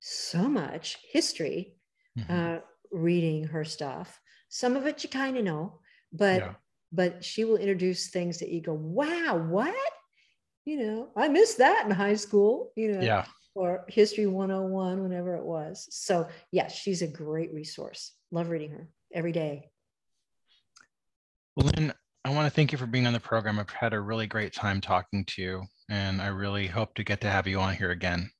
so much history mm-hmm. uh, reading her stuff. Some of it you kind of know, but yeah. but she will introduce things that you go, "Wow, what?" You know, I missed that in high school, you know. Yeah. Or History 101, whenever it was. So, yeah, she's a great resource. Love reading her every day. Well, Lynne, I want to thank you for being on the program. I've had a really great time talking to you, and I really hope to get to have you on here again.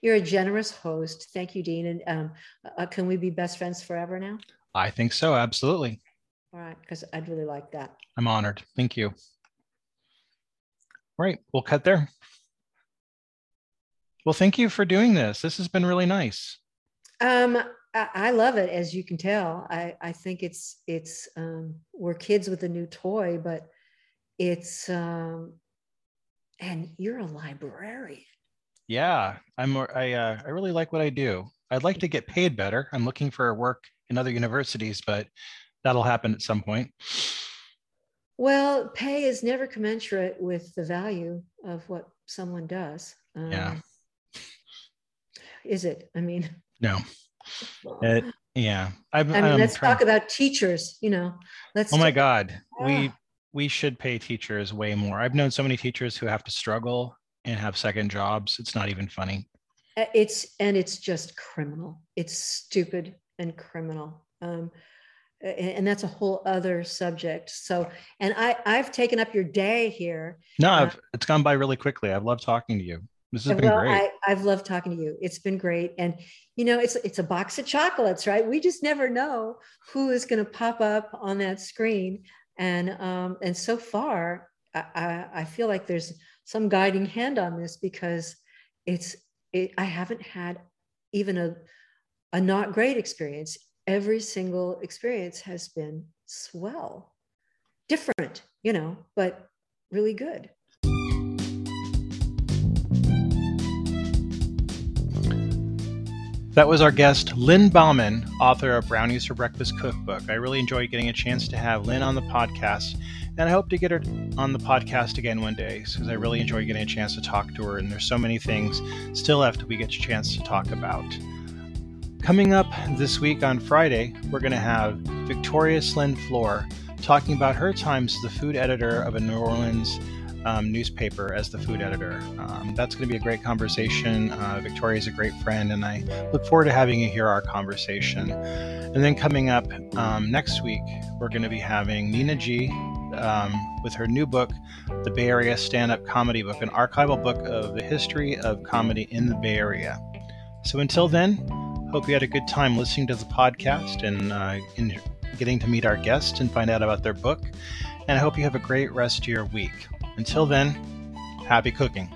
You're a generous host. Thank you, Dean. And um, uh, can we be best friends forever now? I think so. Absolutely. All right, because I'd really like that. I'm honored. Thank you. Right, we'll cut there. Well, thank you for doing this. This has been really nice. Um, I, I love it, as you can tell. I, I think it's it's um, we're kids with a new toy, but it's um, and you're a librarian. Yeah, I'm. I uh, I really like what I do. I'd like to get paid better. I'm looking for work in other universities, but that'll happen at some point. Well, pay is never commensurate with the value of what someone does. Um, yeah. Is it? I mean, no. It, yeah. i i mean, I'm let's trying... talk about teachers. You know, let's. Oh my God, we we should pay teachers way more. I've known so many teachers who have to struggle and have second jobs. It's not even funny. It's and it's just criminal. It's stupid and criminal. Um, and that's a whole other subject. So, and I, I've taken up your day here. No, uh, it's gone by really quickly. I've loved talking to you. This has been well, great. I, I've loved talking to you. It's been great. And you know, it's it's a box of chocolates, right? We just never know who is going to pop up on that screen. And um, and so far, I, I feel like there's some guiding hand on this because it's it, I haven't had even a a not great experience every single experience has been swell, different, you know, but really good. That was our guest, Lynne Bowman, author of Brownies for Breakfast Cookbook. I really enjoyed getting a chance to have Lynne on the podcast, and I hope to get her on the podcast again one day because I really enjoy getting a chance to talk to her. And there's so many things still left we get a chance to talk about. Coming up this week on Friday, we're going to have Victoria Slyn Floor talking about her times as the food editor of a New Orleans um, newspaper as the food editor. Um, that's going to be a great conversation. Uh, Victoria is a great friend, and I look forward to having you hear our conversation. And then coming up um, next week, we're going to be having Nina G. Um, with her new book, The Bay Area Stand Up Comedy Book, an archival book of the history of comedy in the Bay Area. So until then, Hope you had a good time listening to the podcast and uh, in getting to meet our guests and find out about their book. And I hope you have a great rest of your week. Until then, happy cooking.